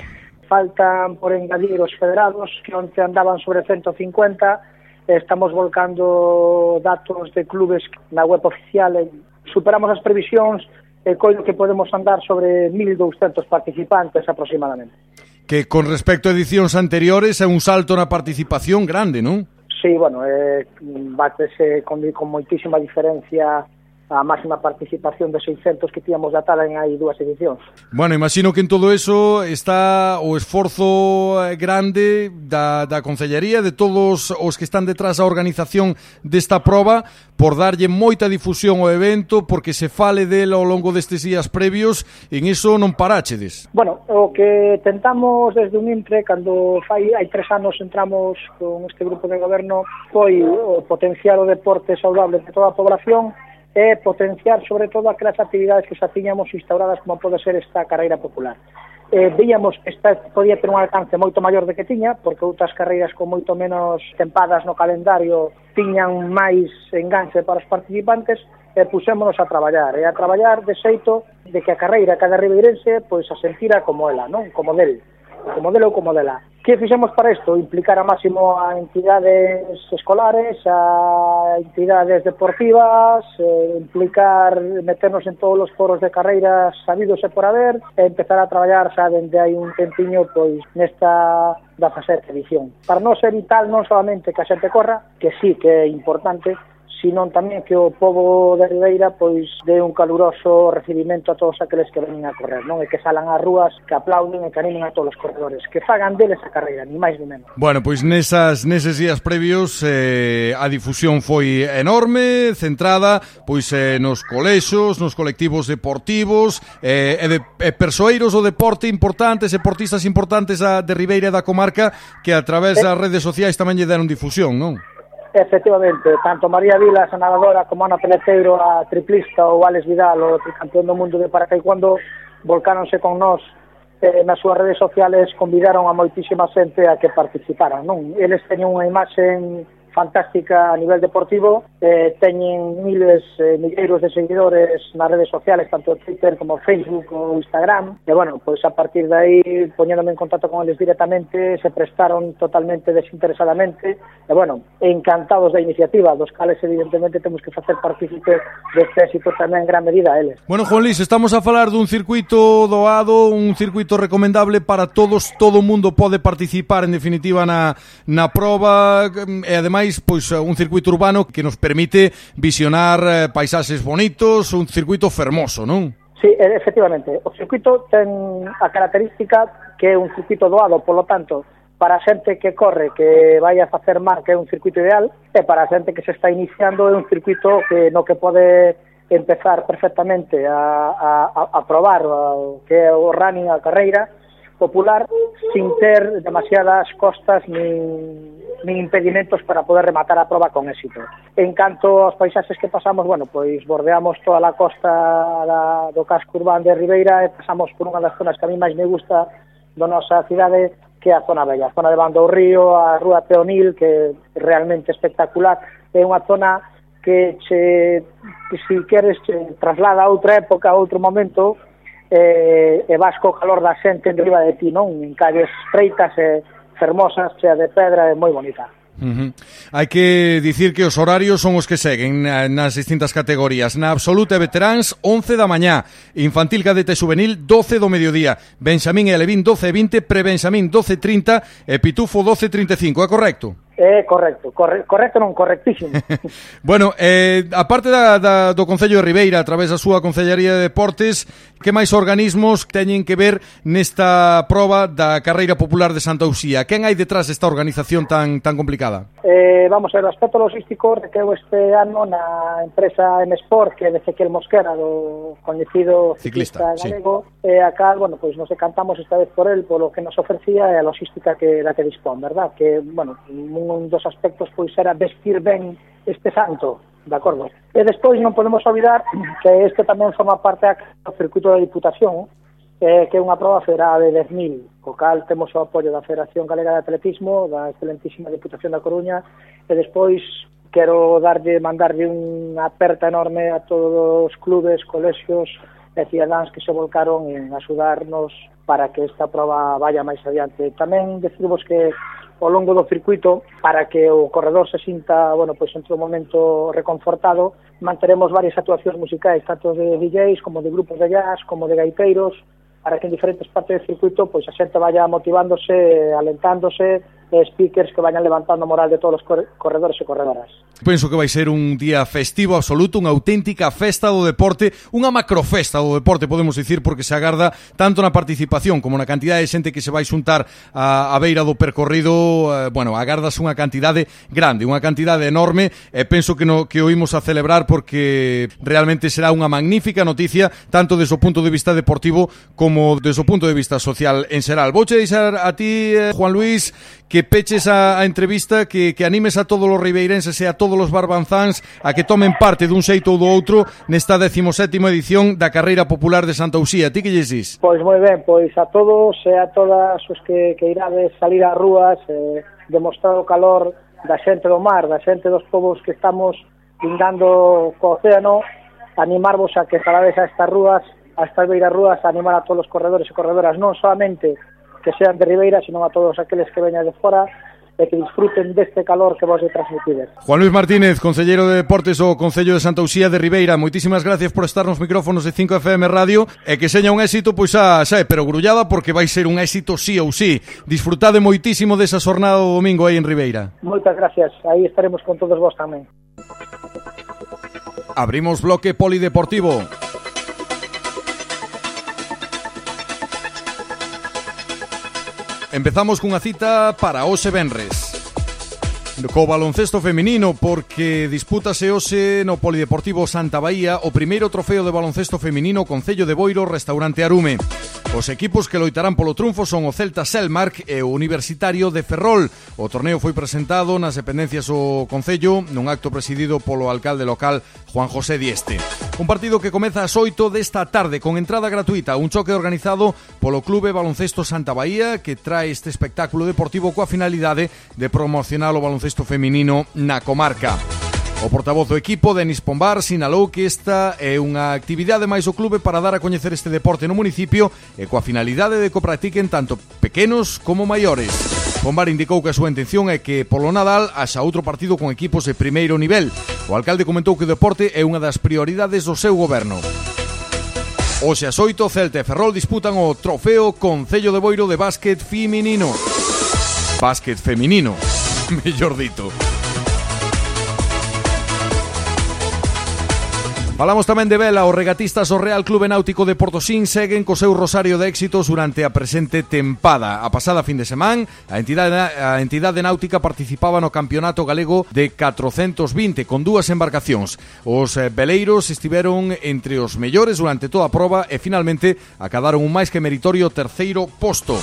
Faltan por engadir os federados que onte andaban sobre 150 estamos volcando datos de clubes na web oficial e superamos as previsións e coido que podemos andar sobre 1.200 participantes aproximadamente. Que con respecto a edicións anteriores é un salto na participación grande, non? Sí, bueno, eh, batese eh, con, con moitísima diferencia a máxima participación de 600 que tíamos da tala en hai dúas edicións. Bueno, imagino que en todo eso está o esforzo eh, grande da, da Concellería, de todos os que están detrás da organización desta proba, por darlle moita difusión ao evento, porque se fale dela ao longo destes días previos, en iso non paráchedes. Bueno, o que tentamos desde un intre, cando fai hai tres anos entramos con este grupo de goberno, foi o potenciar o deporte saudable de toda a población, e potenciar sobre todo aquelas actividades que xa tiñamos instauradas como pode ser esta carreira popular. Eh, víamos que esta podía ter un alcance moito maior de que tiña, porque outras carreiras con moito menos tempadas no calendario tiñan máis enganche para os participantes, e eh, puxémonos a traballar, e eh, a traballar de xeito de que a carreira cada ribeirense pois a sentira como ela, non? Como del o modelo como dela. Que fixemos para isto? Implicar a máximo a entidades escolares, a entidades deportivas, eh, implicar, meternos en todos os foros de carreiras sabidos e por haber, e empezar a traballar xa dende hai un tempiño pois nesta da faceta edición. Para nós é vital non solamente que a xente corra, que sí que é importante, senón tamén que o povo de Ribeira pois dé un caluroso recibimento a todos aqueles que venen a correr, non? E que salan ás rúas, que aplauden e que animen a todos os corredores, que fagan deles a carreira, ni máis ni menos. Bueno, pois nesas neses días previos eh, a difusión foi enorme, centrada pois eh, nos colexos, nos colectivos deportivos, eh, e de e persoeiros do deporte importantes, deportistas importantes a, de Ribeira e da comarca que a través eh. das redes sociais tamén lle deron difusión, non? Efectivamente, tanto María Vilas, a nadadora, como Ana Peleteiro, a triplista, ou Alex Vidal, o tricampeón do mundo de paracaiguando, volcáronse con nós eh, nas súas redes sociales, convidaron a moitísima xente a que participaran. Non? Eles teñen unha imaxe fantástica a nivel deportivo, eh, teñen miles, eh, milleiros de seguidores nas redes sociales, tanto Twitter como Facebook ou Instagram, e bueno, pois a partir de aí, poñéndome en contacto con eles directamente, se prestaron totalmente desinteresadamente, e bueno, encantados da iniciativa, dos cales evidentemente temos que facer partícipe deste éxito tamén en gran medida a eles. Bueno, Juan Luis, estamos a falar dun circuito doado, un circuito recomendable para todos, todo o mundo pode participar en definitiva na, na prova, e ademais máis pois eh, un circuito urbano que nos permite visionar eh, paisaxes bonitos, un circuito fermoso, non? Sí, efectivamente. O circuito ten a característica que é un circuito doado, polo tanto, para a xente que corre, que vai a facer mar, que é un circuito ideal, e para a xente que se está iniciando é un circuito que no que pode empezar perfectamente a, a, a probar o que é o running, a carreira, popular sin ter demasiadas costas nin, nin impedimentos para poder rematar a proba con éxito. En canto aos paisaxes que pasamos, bueno, pois bordeamos toda a costa da, do casco urbano de Ribeira e pasamos por unha das zonas que a mí máis me gusta da nosa cidade, que é a zona bella, a zona de Bando Río, a Rúa Teonil, que é realmente espectacular, é unha zona que che, que si queres che traslada a outra época, a outro momento, eh, e vas co calor da xente en riba de ti, non? En calles estreitas e fermosas, chea de pedra, é moi bonita. Uh -huh. Hai que dicir que os horarios son os que seguen nas distintas categorías. Na absoluta veteráns, 11 da mañá. Infantil cadete juvenil, 12 do mediodía. Benxamín e Alevín, 12 e 20. Prebenxamín, 12 e 30. E Pitufo, 12 e 35. É correcto? É correcto, corre, correcto non, correctísimo. bueno, eh, aparte da, da, do Concello de Ribeira, a través da súa Concellaría de Deportes, que máis organismos teñen que ver nesta proba da Carreira Popular de Santa Uxía? Quen hai detrás desta organización tan tan complicada? Eh, vamos a ver, o aspecto logístico requeu este ano na empresa M Sport, que é de Ezequiel Mosquera, do coñecido ciclista, ciclista galego, sí. eh, a cal, bueno, pois nos decantamos esta vez por el, polo que nos ofrecía e a logística que, da que dispón, verdad? Que, bueno, un un dos aspectos pois era vestir ben este santo, de acordo? E despois non podemos olvidar que este tamén forma parte do circuito da Diputación, eh, que é unha prova federada de 10.000, co cal temos o apoio da Federación Galega de Atletismo, da excelentísima Diputación da Coruña, e despois quero darlle, mandarlle unha aperta enorme a todos os clubes, colexios e cidadáns que se volcaron en axudarnos para que esta proba vaya máis adiante. Tamén decidimos que ao longo do circuito, para que o corredor se sinta, bueno, pois entre un momento reconfortado, manteremos varias actuacións musicais, tanto de DJs como de grupos de jazz, como de gaiteiros, para que en diferentes partes do circuito pois a xente vaya motivándose, alentándose, e speakers que vayan levantando a moral de todos os corredores e corredoras. Penso que vai ser un día festivo absoluto, unha auténtica festa do deporte, unha macrofesta do deporte, podemos dicir, porque se agarda tanto na participación como na cantidade de xente que se vai xuntar a, a beira do percorrido, eh, bueno, agardas unha cantidade grande, unha cantidade enorme, e penso que, no, que o imos a celebrar porque realmente será unha magnífica noticia, tanto desde o punto de vista deportivo como desde o punto de vista social en xeral. Vouche deixar a ti, eh, Juan Luis, que peches a, a entrevista, que, que animes a todos os ribeirenses e a todos os barbanzáns a que tomen parte dun xeito ou do outro nesta 17ª edición da Carreira Popular de Santa Uxía. Ti que lles dis? Pois moi ben, pois a todos e a todas os que, que irades salir ás rúas eh, demostrar o calor da xente do mar, da xente dos povos que estamos lindando co océano, animarvos a que salades a estas rúas, a estas beiras rúas, a animar a todos os corredores e corredoras, non solamente que sean de Ribeira, sino a todos aqueles que veñan de fora e que disfruten deste calor que vos transmitides. Juan Luis Martínez, Conselleiro de Deportes do Concello de Santa Uxía de Ribeira, moitísimas gracias por estar nos micrófonos de 5FM Radio e que seña un éxito, pois xa, xa é, pero grullada porque vai ser un éxito sí ou sí. Disfrutade moitísimo desa xornada do domingo aí en Ribeira. Moitas gracias, aí estaremos con todos vos tamén. Abrimos bloque polideportivo. Empezamos cunha cita para hoxe Benres. Co baloncesto feminino porque dispútase hoxe no Polideportivo Santa Bahía o primeiro trofeo de baloncesto feminino Concello de Boiro Restaurante Arume. Os equipos que loitarán polo triunfo son o Celta Selmark e o Universitario de Ferrol. O torneo foi presentado nas dependencias do Concello nun acto presidido polo alcalde local Juan José Dieste. Un partido que comeza ás 8 desta tarde con entrada gratuita, un choque organizado polo Clube Baloncesto Santa Bahía que trae este espectáculo deportivo coa finalidade de promocionar o baloncesto feminino na comarca. O portavoz do equipo, Denis Pombar, sinalou que esta é unha actividade máis o clube para dar a coñecer este deporte no municipio e coa finalidade de que o practiquen tanto pequenos como maiores. Pombar indicou que a súa intención é que polo Nadal haxa outro partido con equipos de primeiro nivel. O alcalde comentou que o deporte é unha das prioridades do seu goberno. Oxe as oito, Celta e Ferrol disputan o trofeo Concello de Boiro de básquet feminino. Básquet feminino, mellor dito. Falamos tamén de vela, os regatistas do Real Clube Náutico de Portosín seguen co seu rosario de éxitos durante a presente tempada. A pasada fin de semana, a entidade, a entidade náutica participaba no Campeonato Galego de 420 con dúas embarcacións. Os eh, veleiros estiveron entre os mellores durante toda a proba e finalmente acadaron un máis que meritorio terceiro posto.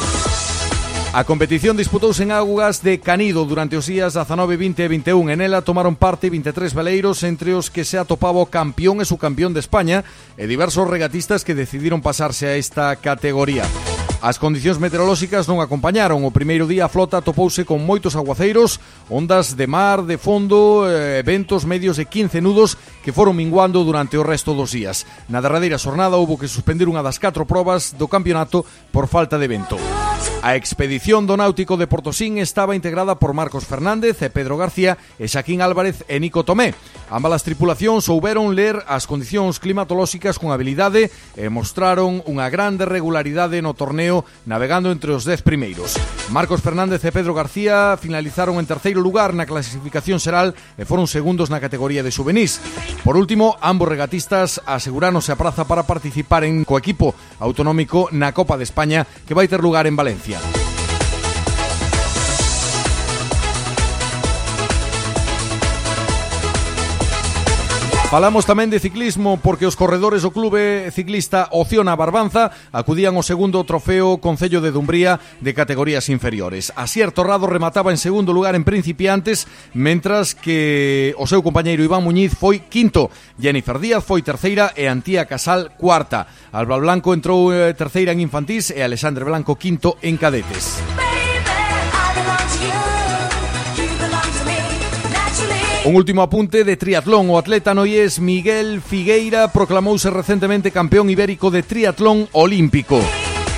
A competición disputouse en augas de Canido durante os días 19, 20 e 21. En ela tomaron parte 23 veleiros entre os que se atopaba o campeón e su campeón de España e diversos regatistas que decidiron pasarse a esta categoría. As condicións meteorolóxicas non acompañaron. O primeiro día a flota topouse con moitos aguaceiros, ondas de mar, de fondo, eh, ventos medios de 15 nudos que foron minguando durante o resto dos días. Na derradeira xornada houbo que suspender unha das catro probas do campeonato por falta de vento. A expedición do Náutico de Portosín estaba integrada por Marcos Fernández e Pedro García e Xaquín Álvarez e Nico Tomé. Ambas as tripulacións souberon ler as condicións climatolóxicas con habilidade e mostraron unha grande regularidade no torneo torneo, navegando entre os 10 primeiros. Marcos Fernández e Pedro García finalizaron en terceiro lugar na clasificación xeral e foron segundos na categoría de juvenís. Por último, ambos regatistas aseguráronse a praza para participar en co equipo autonómico na Copa de España que vai ter lugar en Valencia. Falamos tamén de ciclismo porque os corredores do clube ciclista Ociona Barbanza acudían ao segundo trofeo Concello de Dumbría de categorías inferiores. Asier Torrado remataba en segundo lugar en principiantes, mentras que o seu compañeiro Iván Muñiz foi quinto, Jennifer Díaz foi terceira e Antía Casal cuarta. Alba Blanco entrou eh, terceira en infantís e Alexandre Blanco quinto en cadetes. Un último apunte de triatlón. O atleta noyés Miguel Figueira proclamouse recentemente campeón ibérico de triatlón olímpico.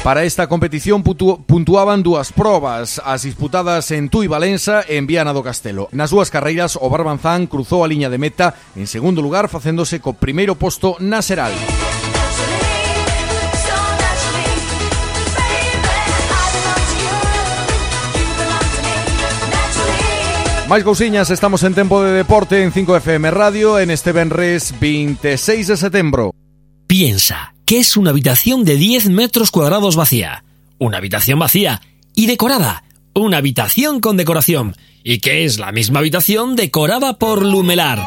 Para esta competición puntuaban dúas probas, as disputadas en Tui Valença e en Viana do Castelo. Nas dúas carreiras, o Barbanzán cruzou a liña de meta en segundo lugar, facéndose co primeiro posto na Seral. Máis cousiñas, estamos en tempo de deporte en 5FM Radio en este Benres 26 de setembro. Piensa que es una habitación de 10 metros cuadrados vacía. Una habitación vacía y decorada. Una habitación con decoración. Y que es la misma habitación decorada por Lumelar.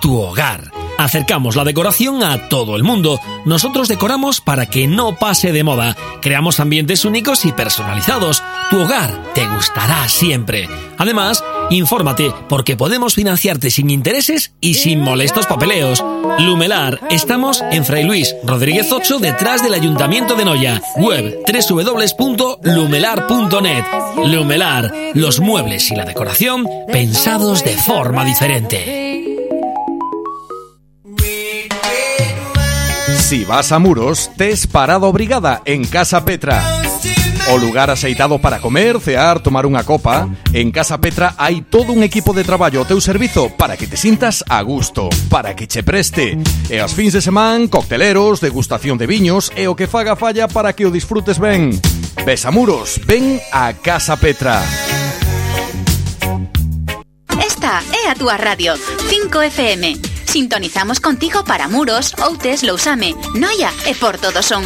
Tu hogar Acercamos la decoración a todo el mundo. Nosotros decoramos para que no pase de moda. Creamos ambientes únicos y personalizados. Tu hogar te gustará siempre. Además, infórmate porque podemos financiarte sin intereses y sin molestos papeleos. Lumelar, estamos en Fray Luis Rodríguez 8 detrás del Ayuntamiento de Noya. Web www.lumelar.net. Lumelar, los muebles y la decoración pensados de forma diferente. Si vas a Muros, tes parada obrigada en Casa Petra. O lugar aceitado para comer, cear, tomar unha copa. En Casa Petra hai todo un equipo de traballo ao teu servizo Para que te sintas a gusto, para que che preste. E as fins de semana, cocteleros, degustación de viños E o que faga falla para que o disfrutes ben. Ves a Muros, ven a Casa Petra. Esta é a túa radio 5FM Sintonizamos contigo para Muros, Outes, Lousame, Noia e Porto do Son.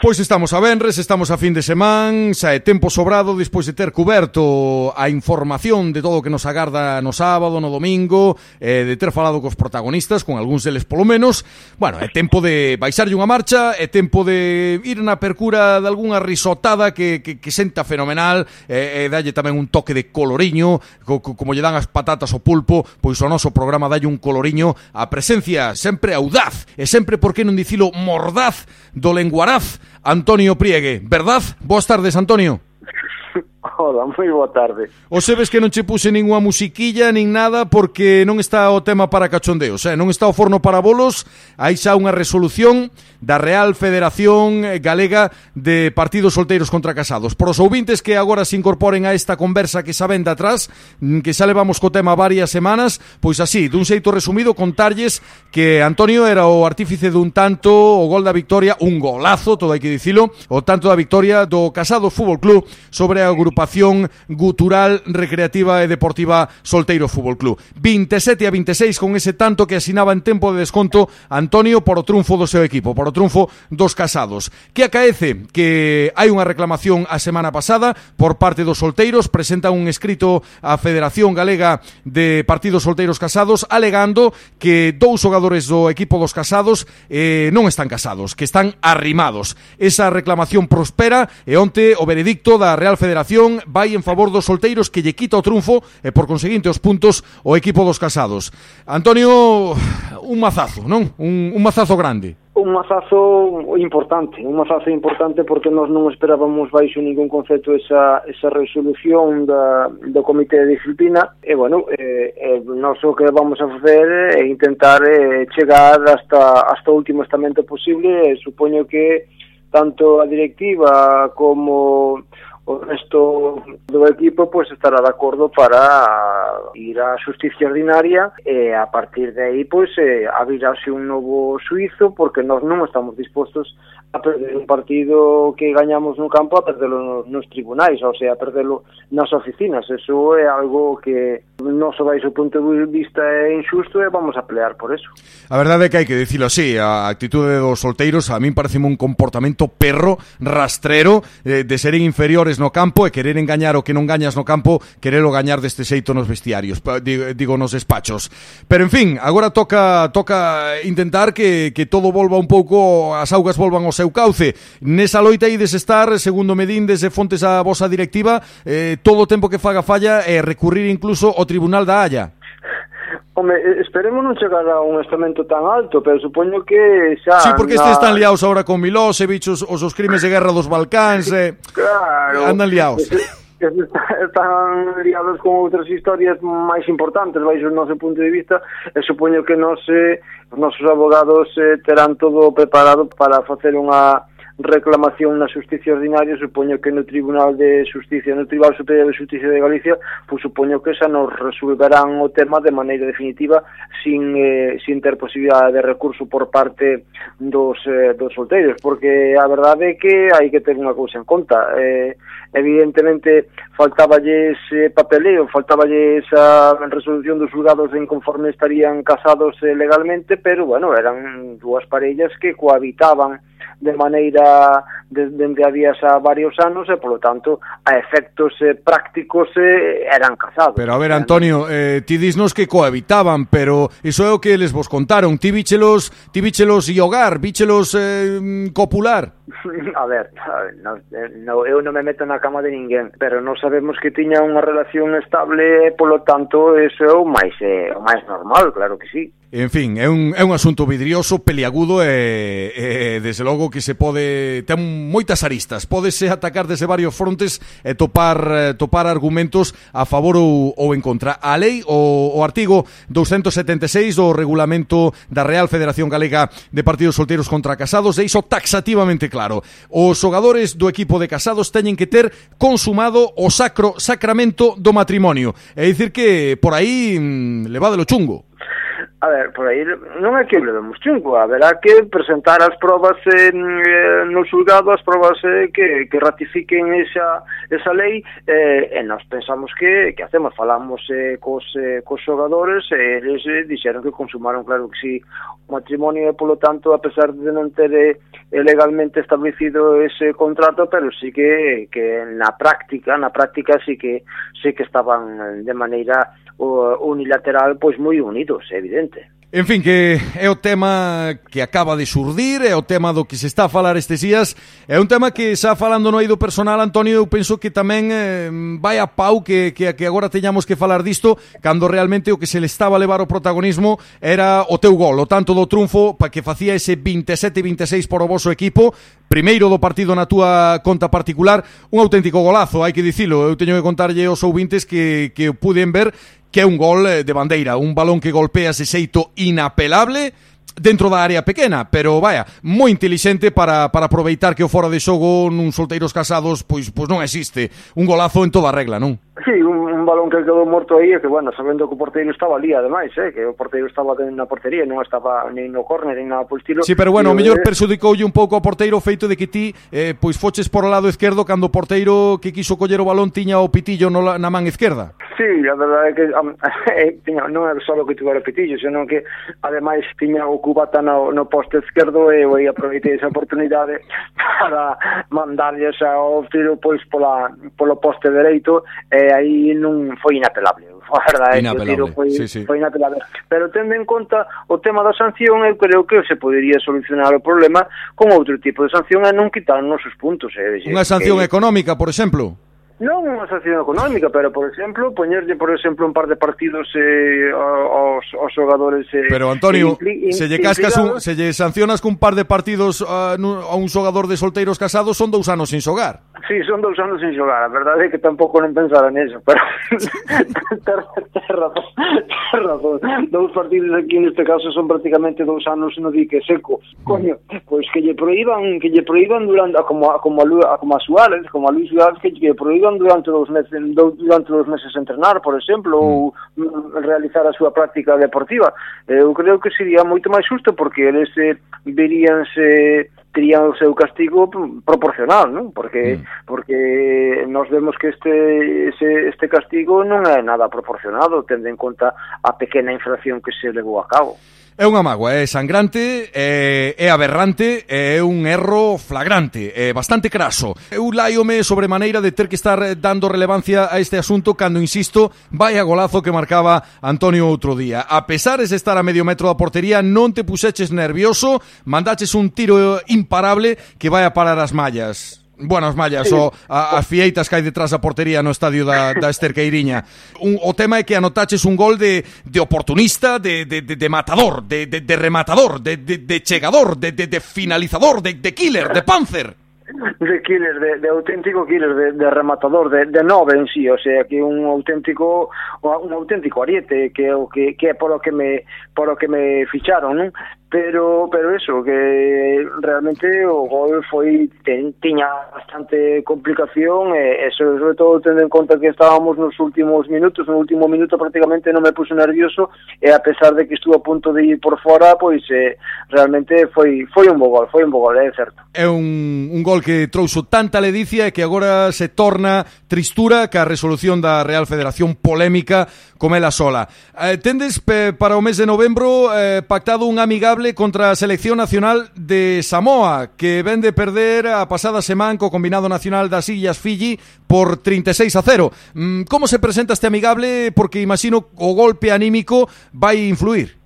Pois estamos a Benres, estamos a fin de semana, xa é tempo sobrado despois de ter cuberto a información de todo o que nos agarda no sábado, no domingo, eh, de ter falado cos protagonistas, con algúns deles polo menos. Bueno, é tempo de baixarlle unha marcha, é tempo de ir na percura de algunha risotada que, que, que senta fenomenal, eh, e dalle tamén un toque de coloriño, co, co, como lle dan as patatas ao pulpo, pois o noso programa dalle un coloriño a presencia sempre audaz, e sempre, por que non dicilo, mordaz do lenguaraz Antonio Priegue, verdad? Boas tardes, Antonio. Hola, moi boa tarde. O sabes que non che puse ninguna musiquilla, nin nada, porque non está o tema para cachondeos, eh? non está o forno para bolos, hai xa unha resolución da Real Federación Galega de Partidos Solteiros contra Casados. Por os ouvintes que agora se incorporen a esta conversa que xa ven de atrás, mm, que xa levamos co tema varias semanas, pois así, dun xeito resumido, contarlles que Antonio era o artífice dun tanto, o gol da victoria, un golazo, todo hai que dicilo, o tanto da victoria do Casados Fútbol Club sobre a grupo agrupación gutural, recreativa e deportiva Solteiro Fútbol Club. 27 a 26 con ese tanto que asinaba en tempo de desconto Antonio por o triunfo do seu equipo, por o triunfo dos casados. Que acaece que hai unha reclamación a semana pasada por parte dos solteiros, presenta un escrito á Federación Galega de Partidos Solteiros Casados alegando que dous xogadores do equipo dos casados eh, non están casados, que están arrimados. Esa reclamación prospera e onte o veredicto da Real Federación Vai en favor dos solteiros que lle quita o triunfo e por conseguinte os puntos o equipo dos casados. Antonio, un mazazo, non? Un, un mazazo grande. Un mazazo importante, un mazazo importante porque nós non esperábamos baixo ningún concepto esa, esa resolución da, do Comité de Disciplina e, bueno, eh, eh, nós o que vamos a facer é intentar eh, chegar hasta, hasta o último estamento posible e supoño que tanto a directiva como o resto do equipo pois estará de acordo para ir á justicia ordinaria e a partir de aí pois eh, abrirase un novo suizo porque nós non estamos dispostos a perder un partido que gañamos no campo a perderlo nos tribunais, ou sea, a perderlo nas oficinas. Eso é algo que non só vai o punto de vista é injusto e vamos a pelear por eso. A verdade é que hai que dicilo así, a actitude dos solteiros a min parece un comportamento perro, rastrero, eh, de seren inferiores tes no campo e querer engañar o que non gañas no campo, querelo gañar deste xeito nos vestiarios, digo nos despachos. Pero en fin, agora toca toca intentar que, que todo volva un pouco, as augas volvan ao seu cauce. Nesa loita ides estar, segundo Medín, desde fontes a vosa directiva, eh, todo o tempo que faga falla e eh, recurrir incluso ao Tribunal da Haya. Home, esperemos non chegar a un estamento tan alto, pero supoño que xa... Sí, porque estes están liados agora con Milosevic, os, os, os crimes de guerra dos Balcáns, eh, claro, andan liados. Están liados con outras historias máis importantes baixo o noso punto de vista e supoño que nos, eh, os nosos abogados eh, terán todo preparado para facer unha reclamación na Justicia Ordinaria, supoño que no Tribunal de Justicia, no Tribunal Superior de Justicia de Galicia, pois pues, supoño que xa nos resolverán o tema de maneira definitiva sin, eh, sin ter posibilidad de recurso por parte dos, eh, dos solteiros, porque a verdade é que hai que ter unha cousa en conta. Eh, evidentemente, faltaballe ese papeleo, faltaballe esa resolución dos julgados en conforme estarían casados eh, legalmente, pero, bueno, eran dúas parellas que cohabitaban de maneira de, dende había xa varios anos e, polo tanto, a efectos eh, prácticos eh, eran cazados. Pero a ver, Antonio, eh, ti disnos que cohabitaban, pero iso é o que les vos contaron. Ti bichelos, ti bichelos e hogar, bichelos eh, copular. A ver, no, eh, no, eu non me meto na cama de ninguén, pero non sabemos que tiña unha relación estable, polo tanto, eso é o máis, é, o máis normal, claro que sí. En fin, é un, é un asunto vidrioso, peliagudo e, e desde logo que se pode ten moitas aristas, pódese atacar desde varios frontes e topar eh, topar argumentos a favor ou, ou en contra. A lei o, o artigo 276 do regulamento da Real Federación Galega de Partidos Solteiros contra Casados deixo taxativamente claro claro. Os xogadores do equipo de casados teñen que ter consumado o sacro sacramento do matrimonio. É dicir que por aí mm, levádelo chungo. A ver, por aí non é que o levemos chungo, haberá que presentar as probas eh, no xulgado, as probas eh, que, que ratifiquen esa, esa lei, eh, e nós pensamos que, que hacemos, falamos eh, cos, eh, cos xogadores, e eles eh, dixeron que consumaron, claro que sí, o matrimonio, e polo tanto, a pesar de non ter eh, legalmente establecido ese contrato, pero sí que, que na práctica, na práctica sí que, sí que estaban eh, de maneira unilateral pois moi unidos, evidente. En fin, que é o tema que acaba de surdir, é o tema do que se está a falar estes días, é un tema que xa falando no eido personal, Antonio, eu penso que tamén eh, vai a pau que, que, que agora teñamos que falar disto, cando realmente o que se le estaba a levar o protagonismo era o teu gol, o tanto do triunfo pa que facía ese 27-26 por o vosso equipo, primeiro do partido na túa conta particular, un auténtico golazo, hai que dicilo, eu teño que contarlle aos ouvintes que, que o puden ver, que é un gol eh, de bandeira, un balón que golpea ese xeito inapelable dentro da área pequena, pero vaya, moi intelixente para, para aproveitar que o fora de xogo nun solteiros casados pois pois non existe. Un golazo en toda regla, non? Sí, un, un balón que quedou morto aí, que, bueno, sabendo que o porteiro estaba ali, ademais, eh, que o porteiro estaba na portería, non estaba nin no córner, nin nada por estilo. Sí, pero bueno, o mellor perxudicoulle un pouco ao porteiro o feito de que ti, eh, pois foches por o lado esquerdo cando o porteiro que quiso coller o balón tiña o pitillo no, na man esquerda. Sí, a verdade é que um, tiña, non é só que tuvera o pitillo, senón que, ademais, tiña o cubata no, no poste esquerdo e eu aproveitei esa oportunidade para mandarlle xa o tiro pois pola, polo poste dereito e aí non foi inapelable. A verdade, inapelable. Tiro foi, sí, sí. foi inapelable. Pero tendo en conta o tema da sanción, eu creo que se podería solucionar o problema con outro tipo de sanción e non quitarnos os puntos. Eh, Unha sanción que... económica, por exemplo? Non unha sanción económica, pero, por exemplo, poñerlle, por exemplo, un par de partidos eh, aos, aos xogadores... Eh, pero, Antonio, impli, se lle, cascas un, se lle sancionas cun par de partidos ah, a, a un xogador de solteiros casados, son dous anos sin xogar. Sí, son dous anos sin xogar, a verdade é que tampouco non pensara neso, pero ter, ter razón, ter razón. Dous partidos aquí neste caso son prácticamente dous anos no di que seco. Coño, pois que lle proíban, que lle proíban durante como a, como a, como a Suárez, como a Luis Suárez que lle proíban durante dous meses durante dous meses entrenar, por exemplo, ou mm. realizar a súa práctica deportiva. Eu creo que sería moito máis xusto porque eles eh, veríanse terían o seu castigo proporcional, non? Porque mm. porque nos vemos que este ese, este castigo non é nada proporcionado, tendo en conta a pequena infracción que se levou a cabo. É unha mágoa, é sangrante, é, é aberrante, é un erro flagrante, é bastante craso. Eu laiome sobre maneira de ter que estar eh, dando relevancia a este asunto cando, insisto, vai a golazo que marcaba Antonio outro día. A pesar de estar a medio metro da portería, non te puseches nervioso, mandaches un tiro imparable que vai a parar as mallas. Buenas mallas sí. o a, as fieitas que hai detrás da portería no estadio da, da Esterqueiriña. Un, o tema é que anotaches un gol de, de oportunista, de, de, de, de matador, de, de, de rematador, de, de, de chegador, de, de, de finalizador, de, de killer, de panzer. De killer, de, de auténtico killer, de, de rematador, de, de nove en sí, o sea, que un auténtico un auténtico ariete, que o que, que é polo que me polo que me ficharon, non? pero pero eso que realmente o gol foi ten, tiña bastante complicación e, e sobre todo tendo en conta que estábamos nos últimos minutos, no último minuto prácticamente non me puse nervioso e a pesar de que estuvo a punto de ir por fora, pois eh, realmente foi foi un bo gol, foi un bo gol, é eh, certo. É un, un gol que trouxo tanta ledicia e que agora se torna tristura ca resolución da Real Federación polémica como ela sola. Eh, tendes pe, para o mes de novembro eh, pactado un amigable contra a Selección Nacional de Samoa, que ven de perder a pasada semana co combinado nacional das Illas Fiji por 36 a 0. Mm, como se presenta este amigable? Porque imagino o golpe anímico vai influir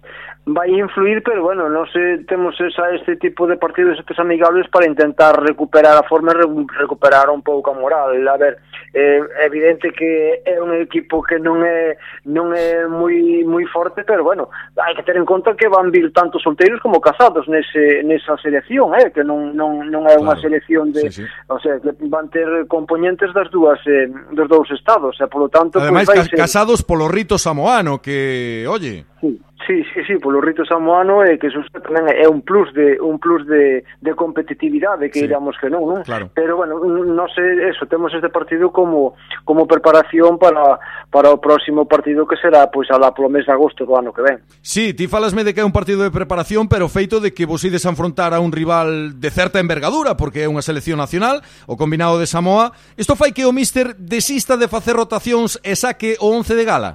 vai influir, pero bueno, non se temos esa, este tipo de partidos estes amigables para intentar recuperar a forma e recuperar un pouco a moral. A ver, eh, é evidente que é un equipo que non é non é moi moi forte, pero bueno, hai que ter en conta que van vir tanto solteiros como casados nese nesa selección, eh, que non non non é unha claro. selección de, sí, sí. o sea, que van ter componentes das dúas eh, dos dous estados, e eh, polo tanto, Ademais, pues, ca casados polo rito samoano que, oye, Sí, Sí, sí, sí, polo rito samoano é que eso tamén eh, é un plus de un plus de, de competitividade que sí. iramos que non, non? Claro. Pero bueno, non sei eso, temos este partido como como preparación para para o próximo partido que será pois pues, alá polo mes de agosto do ano que ven. Sí, ti falasme de que é un partido de preparación, pero feito de que vos ides a enfrontar a un rival de certa envergadura, porque é unha selección nacional, o combinado de Samoa, isto fai que o míster desista de facer rotacións e saque o 11 de gala.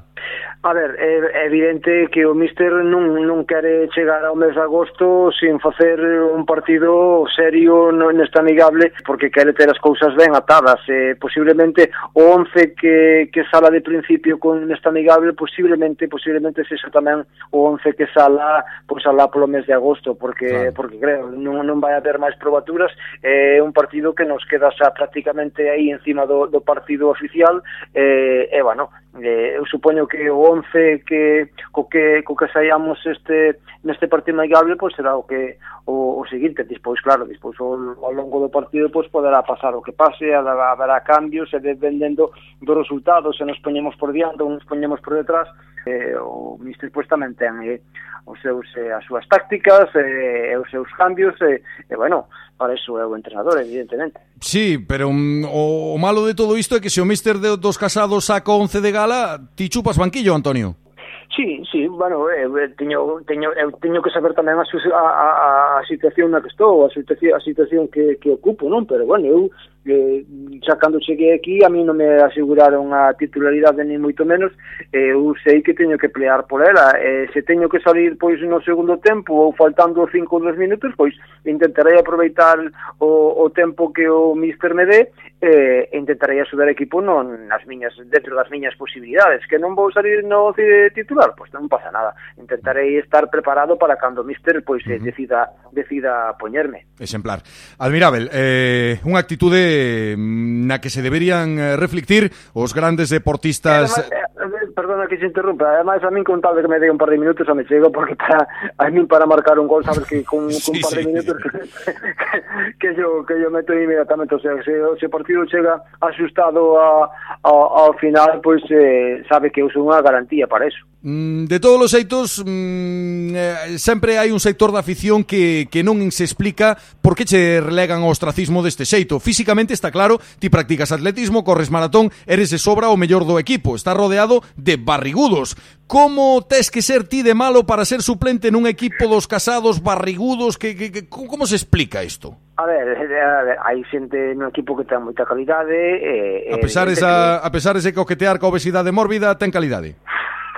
A ver, é evidente que o míster non, non quere chegar ao mes de agosto sin facer un partido serio nesta amigable porque quere ter as cousas ben atadas. e posiblemente o 11 que, que sala de principio con nesta amigable posiblemente posiblemente sexa tamén o 11 que sala pois alá polo mes de agosto porque claro. porque creo non, non vai haber máis probaturas é un partido que nos queda xa prácticamente aí encima do, do partido oficial eh, e bueno, eh, eu supoño que o 11 que co que co que saíamos este neste partido amigable pois pues, será o que o, o seguinte, despois claro, despois ao, ao longo do partido pois poderá pasar o que pase, haberá cambios e dependendo dos resultados, se nos poñemos por diante ou nos poñemos por detrás, eh, o ministro pois tamén ten eh, os seus eh, as súas tácticas eh, e eh, os seus cambios e, eh, eh, bueno, para iso é o entrenador, evidentemente. Sí, pero um, o, o malo de todo isto é que se o míster de, dos casados saca 11 de gala, ti chupas banquillo, Antonio. Sí, sí, bueno, eu, eh, teño, teño, eu teño que saber tamén a, a, a, a situación na que estou, a situación, a situación que, que ocupo, non? Pero, bueno, eu eh, xa cando cheguei aquí a mí non me aseguraron a titularidade ni moito menos eh, eu sei que teño que plear por ela. Eh, se teño que salir pois no segundo tempo ou faltando 5 ou 10 minutos pois intentarei aproveitar o, o tempo que o míster me dé eh, intentarei axudar equipo non nas miñas dentro das miñas posibilidades. Que non vou salir no titular? Pois non pasa nada. Intentarei estar preparado para cando o míster pois eh, uh -huh. decida decida poñerme. Exemplar. Admirável eh, unha actitude Eh, na que se deberían eh, reflectir os grandes deportistas... Además, perdona que se interrumpa, además a min con tal de que me dé un par de minutos a me chego, porque para, a min para marcar un gol, sabes que con, sí, con un par de sí. minutos que, yo, que yo meto inmediatamente, o sea, se, se o partido chega asustado a, a, ao final, pois pues, eh, sabe que eu sou unha garantía para eso. Mm, de todos os xeitos, mm, eh, sempre hai un sector da afición que, que non se explica por que che relegan ao ostracismo deste xeito. Físicamente está claro, ti practicas atletismo, corres maratón, eres de sobra o mellor do equipo, está rodeado de barrigudos. Como tes que ser ti de malo para ser suplente nun equipo dos casados barrigudos? Que, que, que, como se explica isto? A ver, a ver, hai xente no equipo que ten moita calidade eh, A pesar esa, que... a pesar ese coquetear ca obesidade mórbida ten calidade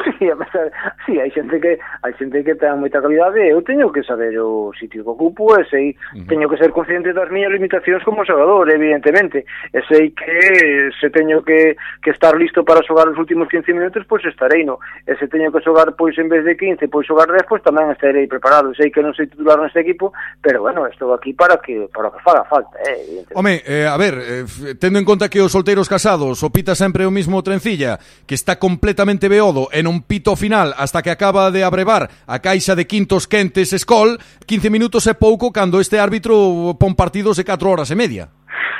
sí, a pesar, sí, hai xente que hai xente que ten moita calidade, eu teño que saber o sitio que ocupo e sei, uh -huh. teño que ser consciente das miñas limitacións como xogador, evidentemente, e sei que se teño que, que estar listo para xogar os últimos 15 minutos, pois estarei no, e se teño que xogar pois en vez de 15, pois xogar 10, pois tamén estarei preparado, sei que non sei titular neste equipo, pero bueno, estou aquí para que para que faga falta, eh, Home, eh, a ver, eh, tendo en conta que os solteiros casados opita sempre o mismo trencilla, que está completamente beodo e non un pito final hasta que acaba de abrevar a caixa de quintos quentes Escol, 15 minutos e pouco cando este árbitro pon partidos de 4 horas e media.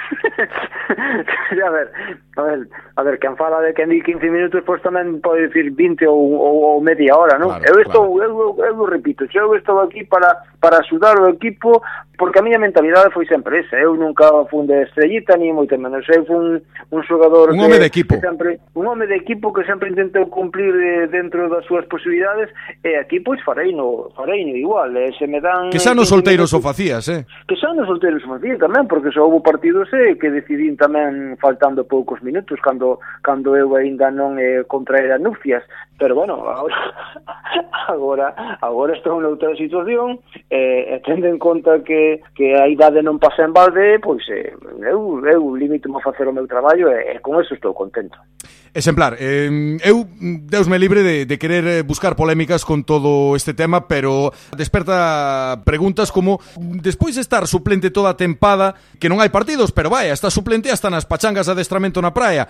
a ver, a ver, a ver, quen fala de quen di 15 minutos, pois tamén pode dicir 20 ou, ou, ou media hora, non? Claro, eu estou, claro. eu, eu, eu repito, eu estou aquí para para axudar o equipo, porque a miña mentalidade foi sempre esa, eu nunca fun de estrellita, ni moito menos, eu fun un xogador... Un home de equipo. Que sempre, un home de equipo que sempre intentou cumplir eh, dentro das súas posibilidades, e aquí, pois, farei no, farei no igual, eh, se me dan... Que xa nos solteiros o facías, eh? Que xa nos solteiros o facías tamén, porque só houve partidos, eh, e que decidín tamén faltando poucos minutos cando cando eu aínda non eh, contraera nupcias pero bueno, agora agora, agora estou en outra situación eh, e tendo en conta que, que a idade non pasa en balde pois eh, eu, eu limito a facer o meu traballo e, e con eso estou contento Exemplar, eh, eu Deus me libre de, de querer eh, buscar polémicas con todo este tema, pero desperta preguntas como despois de estar suplente toda a tempada que non hai partidos, pero vai, está suplente hasta nas pachangas de adestramento na praia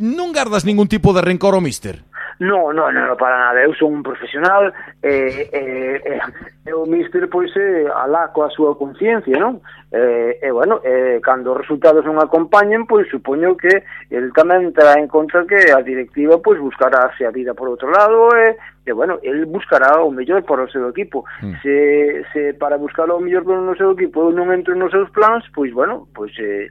non gardas ningún tipo de rencor ao míster? No, no, no para nada. Eu son un profesional e, eh, eh, eh, o míster pois eh, alá coa súa conciencia, non? Eh, e eh, bueno, eh, cando os resultados non acompañen, pois supoño que el tamén terá en conta que a directiva pois buscará a vida por outro lado e, eh, e bueno, el buscará o mellor para o seu equipo. Mm. Se, se para buscar o mellor para o seu equipo non entro nos seus plans, pois bueno, pois eh,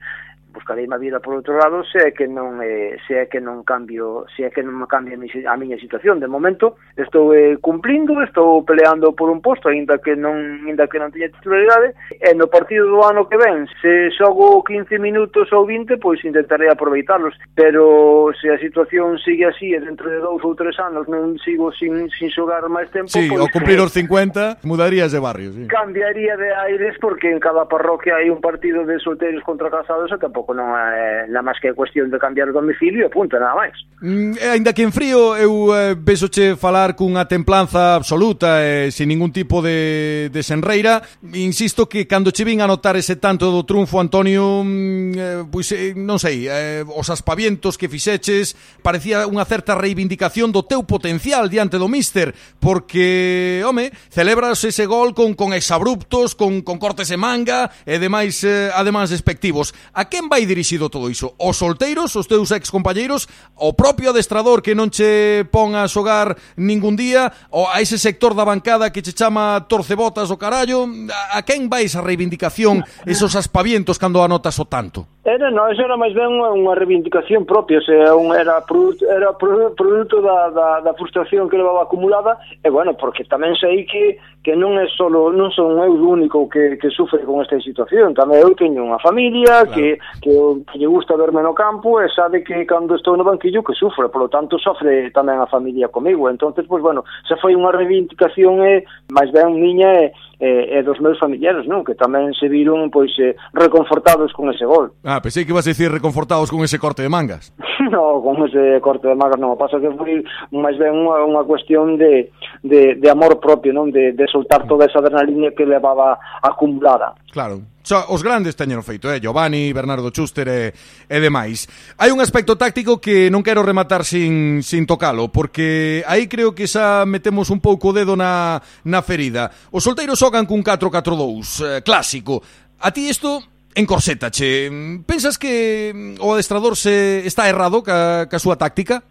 buscarei má vida por outro lado se é que non eh, se é que non cambio se é que non cambia a miña situación de momento estou eh, cumplindo estou peleando por un posto aínda que non aínda que non teña titularidade e no partido do ano que ven se xogo 15 minutos ou 20 pois intentarei aproveitarlos pero se a situación sigue así e dentro de dous ou tres anos non sigo sin, sin xogar máis tempo sí, pois, ao cumplir eh, os 50 mudarías de barrio sí. cambiaría de aires porque en cada parroquia hai un partido de solteiros contra casados e tampouco tampouco non é na máis que cuestión de cambiar o domicilio e punto, nada máis. Mm, e ainda que en frío, eu eh, che falar cunha templanza absoluta e eh, sin ningún tipo de desenreira. Insisto que cando che vin a notar ese tanto do triunfo, Antonio, mm, eh, pois eh, non sei, eh, os aspavientos que fixeches, parecía unha certa reivindicación do teu potencial diante do míster, porque, home, celebras ese gol con, con exabruptos, con, con cortes e manga e demais, eh, ademais despectivos. A quen vai dirixido todo iso? Os solteiros, os teus ex compañeiros, o propio adestrador que non che pon a xogar ningún día, ou a ese sector da bancada que che chama torcebotas o carallo, a, a quen vais esa reivindicación esos aspavientos cando anotas o tanto? Era, non, era máis ben unha, unha reivindicación propia, o sea, un, era, produto, era produto da, da, da frustración que levaba acumulada, e bueno, porque tamén sei que, que non é solo, non son eu o único que, que sufre con esta situación, tamén eu teño unha familia claro. que, que, que lle gusta verme no campo e sabe que cando estou no banquillo que sufre, por lo tanto sofre tamén a familia comigo, entonces, pois pues, bueno, se foi unha reivindicación e, máis ben miña e, e, e dos meus familiares, non? que tamén se viron pois eh, reconfortados con ese gol. Ah. Ah, pensei que ibas a dicir reconfortados con ese corte de mangas. no, con ese corte de mangas non. Pasa que foi máis ben unha, unha cuestión de, de, de amor propio, non? De, de soltar toda esa adrenalina que levaba acumulada. Claro, Xa, os grandes teñeron feito, eh? Giovanni, Bernardo Chuster e, e demais. Hai un aspecto táctico que non quero rematar sin, sin tocalo, porque aí creo que xa metemos un pouco o dedo na, na ferida. Os solteiros xogan cun 4-4-2, eh, clásico. A ti isto encorsetache. Pensas que mm, o adestrador se está errado ca, ca súa táctica?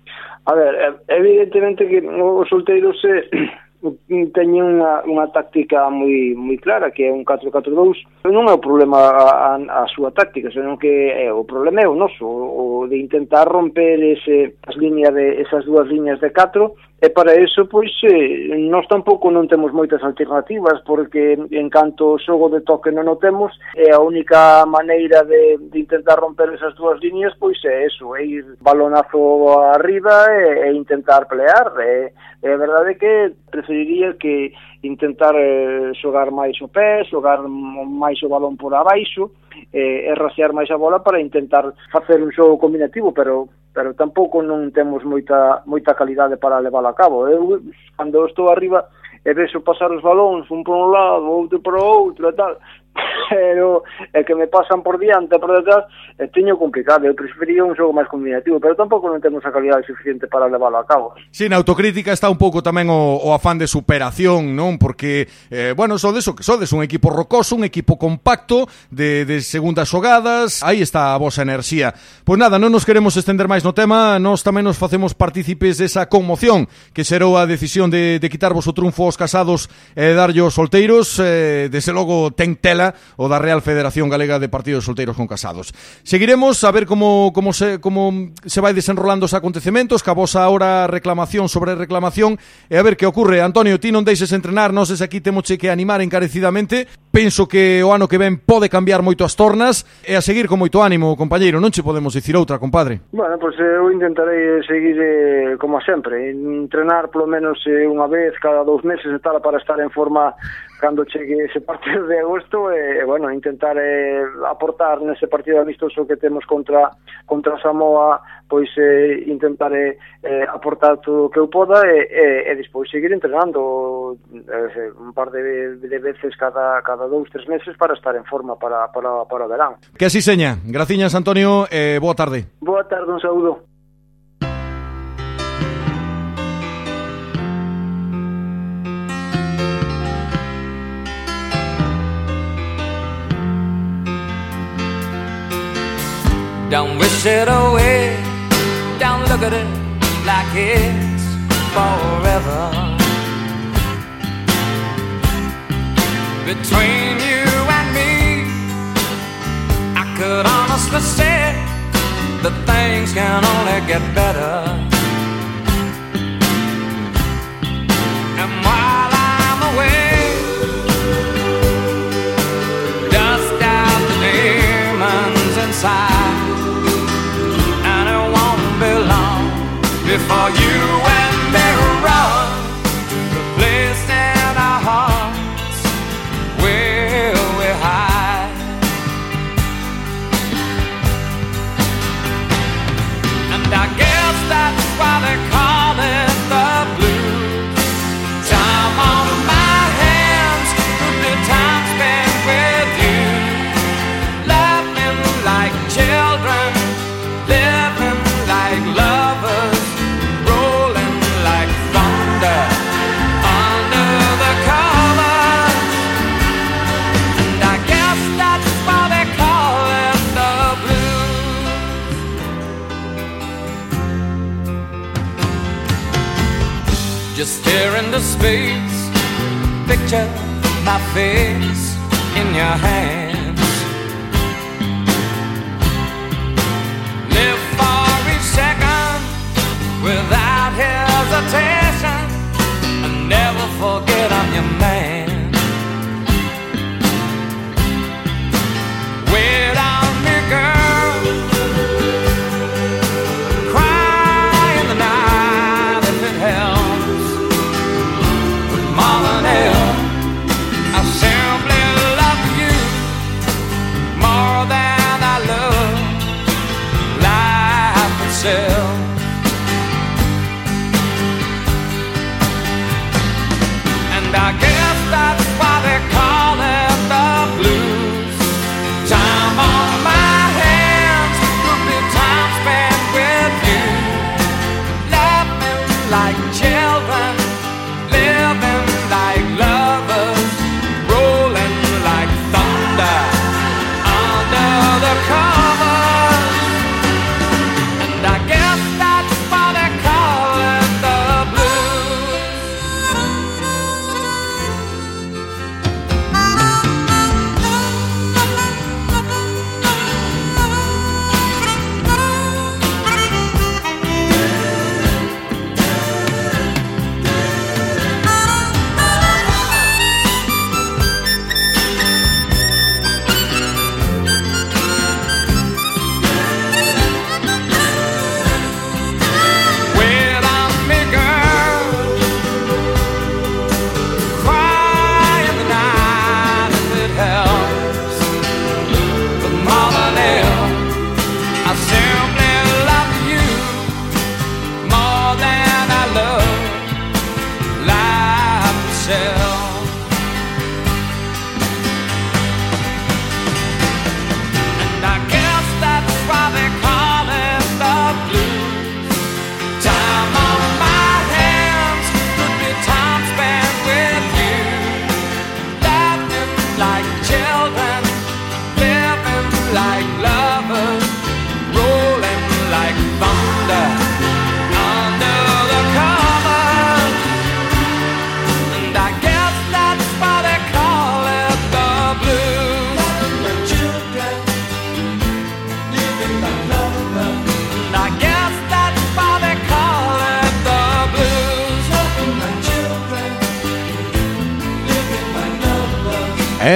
A ver, eh, evidentemente que os solteiros se teñen unha, unha táctica moi moi clara que é un 4-4-2 non é o problema a, a, a súa táctica senón que é, o problema é o noso o, o de intentar romper ese, as líneas de, esas dúas líneas de 4 e para eso pois eh, nós tampouco non temos moitas alternativas porque en canto o xogo de toque non o temos e a única maneira de, de intentar romper esas dúas líneas pois é eso é ir balonazo arriba e, e intentar pelear e, E a verdade é que preferiría que intentar eh, xogar máis o pé, xogar máis o balón por abaixo, eh, e rasear máis a bola para intentar facer un xogo combinativo, pero pero tampouco non temos moita moita calidade para leválo a cabo. Eu cando estou arriba e vexo pasar os balóns un por un lado, outro por outro e tal, pero é que me pasan por diante por detrás e teño complicado. Eu prefería un xogo máis combinativo pero tampouco non temos a calidade suficiente para leválo a cabo. Si, sí, na autocrítica está un pouco tamén o, o afán de superación non? Porque, eh, bueno, sodes o que sodes un equipo rocoso, un equipo compacto de, de segundas xogadas. Aí está a vosa enerxía. Pois nada, non nos queremos estender máis no tema nos tamén nos facemos partícipes desa conmoción que xerou a decisión de, de quitarvos o triunfo aos casados e darlle aos solteiros. Eh, desde logo ten tela o da Real Federación Galega de Partidos Solteiros con Casados. Seguiremos a ver como, como, se, como se vai desenrolando os acontecementos, que a vosa hora reclamación sobre reclamación, e a ver que ocorre. Antonio, ti non deixes entrenar, non sei aquí temos que animar encarecidamente. Penso que o ano que ven pode cambiar moito as tornas e a seguir con moito ánimo, compañeiro. Non che podemos dicir outra, compadre. Bueno, pois pues, eu intentarei eh, seguir eh, como sempre, entrenar polo menos eh, unha vez cada dous meses e tal para estar en forma cando chegue ese partido de agosto e, eh, bueno, intentar eh, aportar nese partido amistoso que temos contra contra Samoa, pois eh, intentar eh, aportar todo o que eu poda e, e, e despois seguir entrenando eh, un par de, de veces cada cada dous, tres meses para estar en forma para para para o verán. Que así seña. Graciñas Antonio, eh, boa tarde. Boa tarde, un saúdo. Don't wish it away. Don't look at it like it's forever. Between you and me, I could honestly say that things can only get better. Are you space. Picture my face in your hands. Live for each second without hesitation. And never forget I'm your man.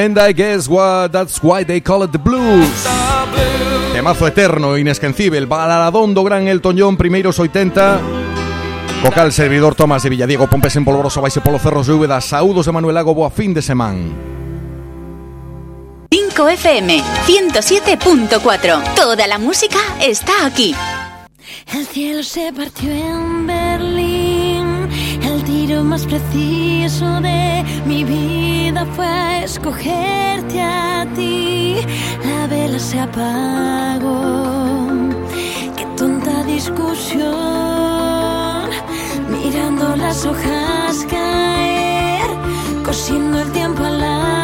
And I guess what that's why they call it the blues. Temazo eterno, inesquencible, balaladón do gran Elton John, primeiros 80. Vocal servidor Tomás de Villadiego, Pompes en polvoroso, vaise polo cerros de Úbeda, saúdos de Manuel Lago, boa fin de semana. 5 FM 107.4. Toda la música está aquí. El cielo se partió en Berlín tiro más preciso de mi vida fue escogerte a ti. La vela se apagó. Qué tonta discusión. Mirando las hojas caer, cosiendo el tiempo al la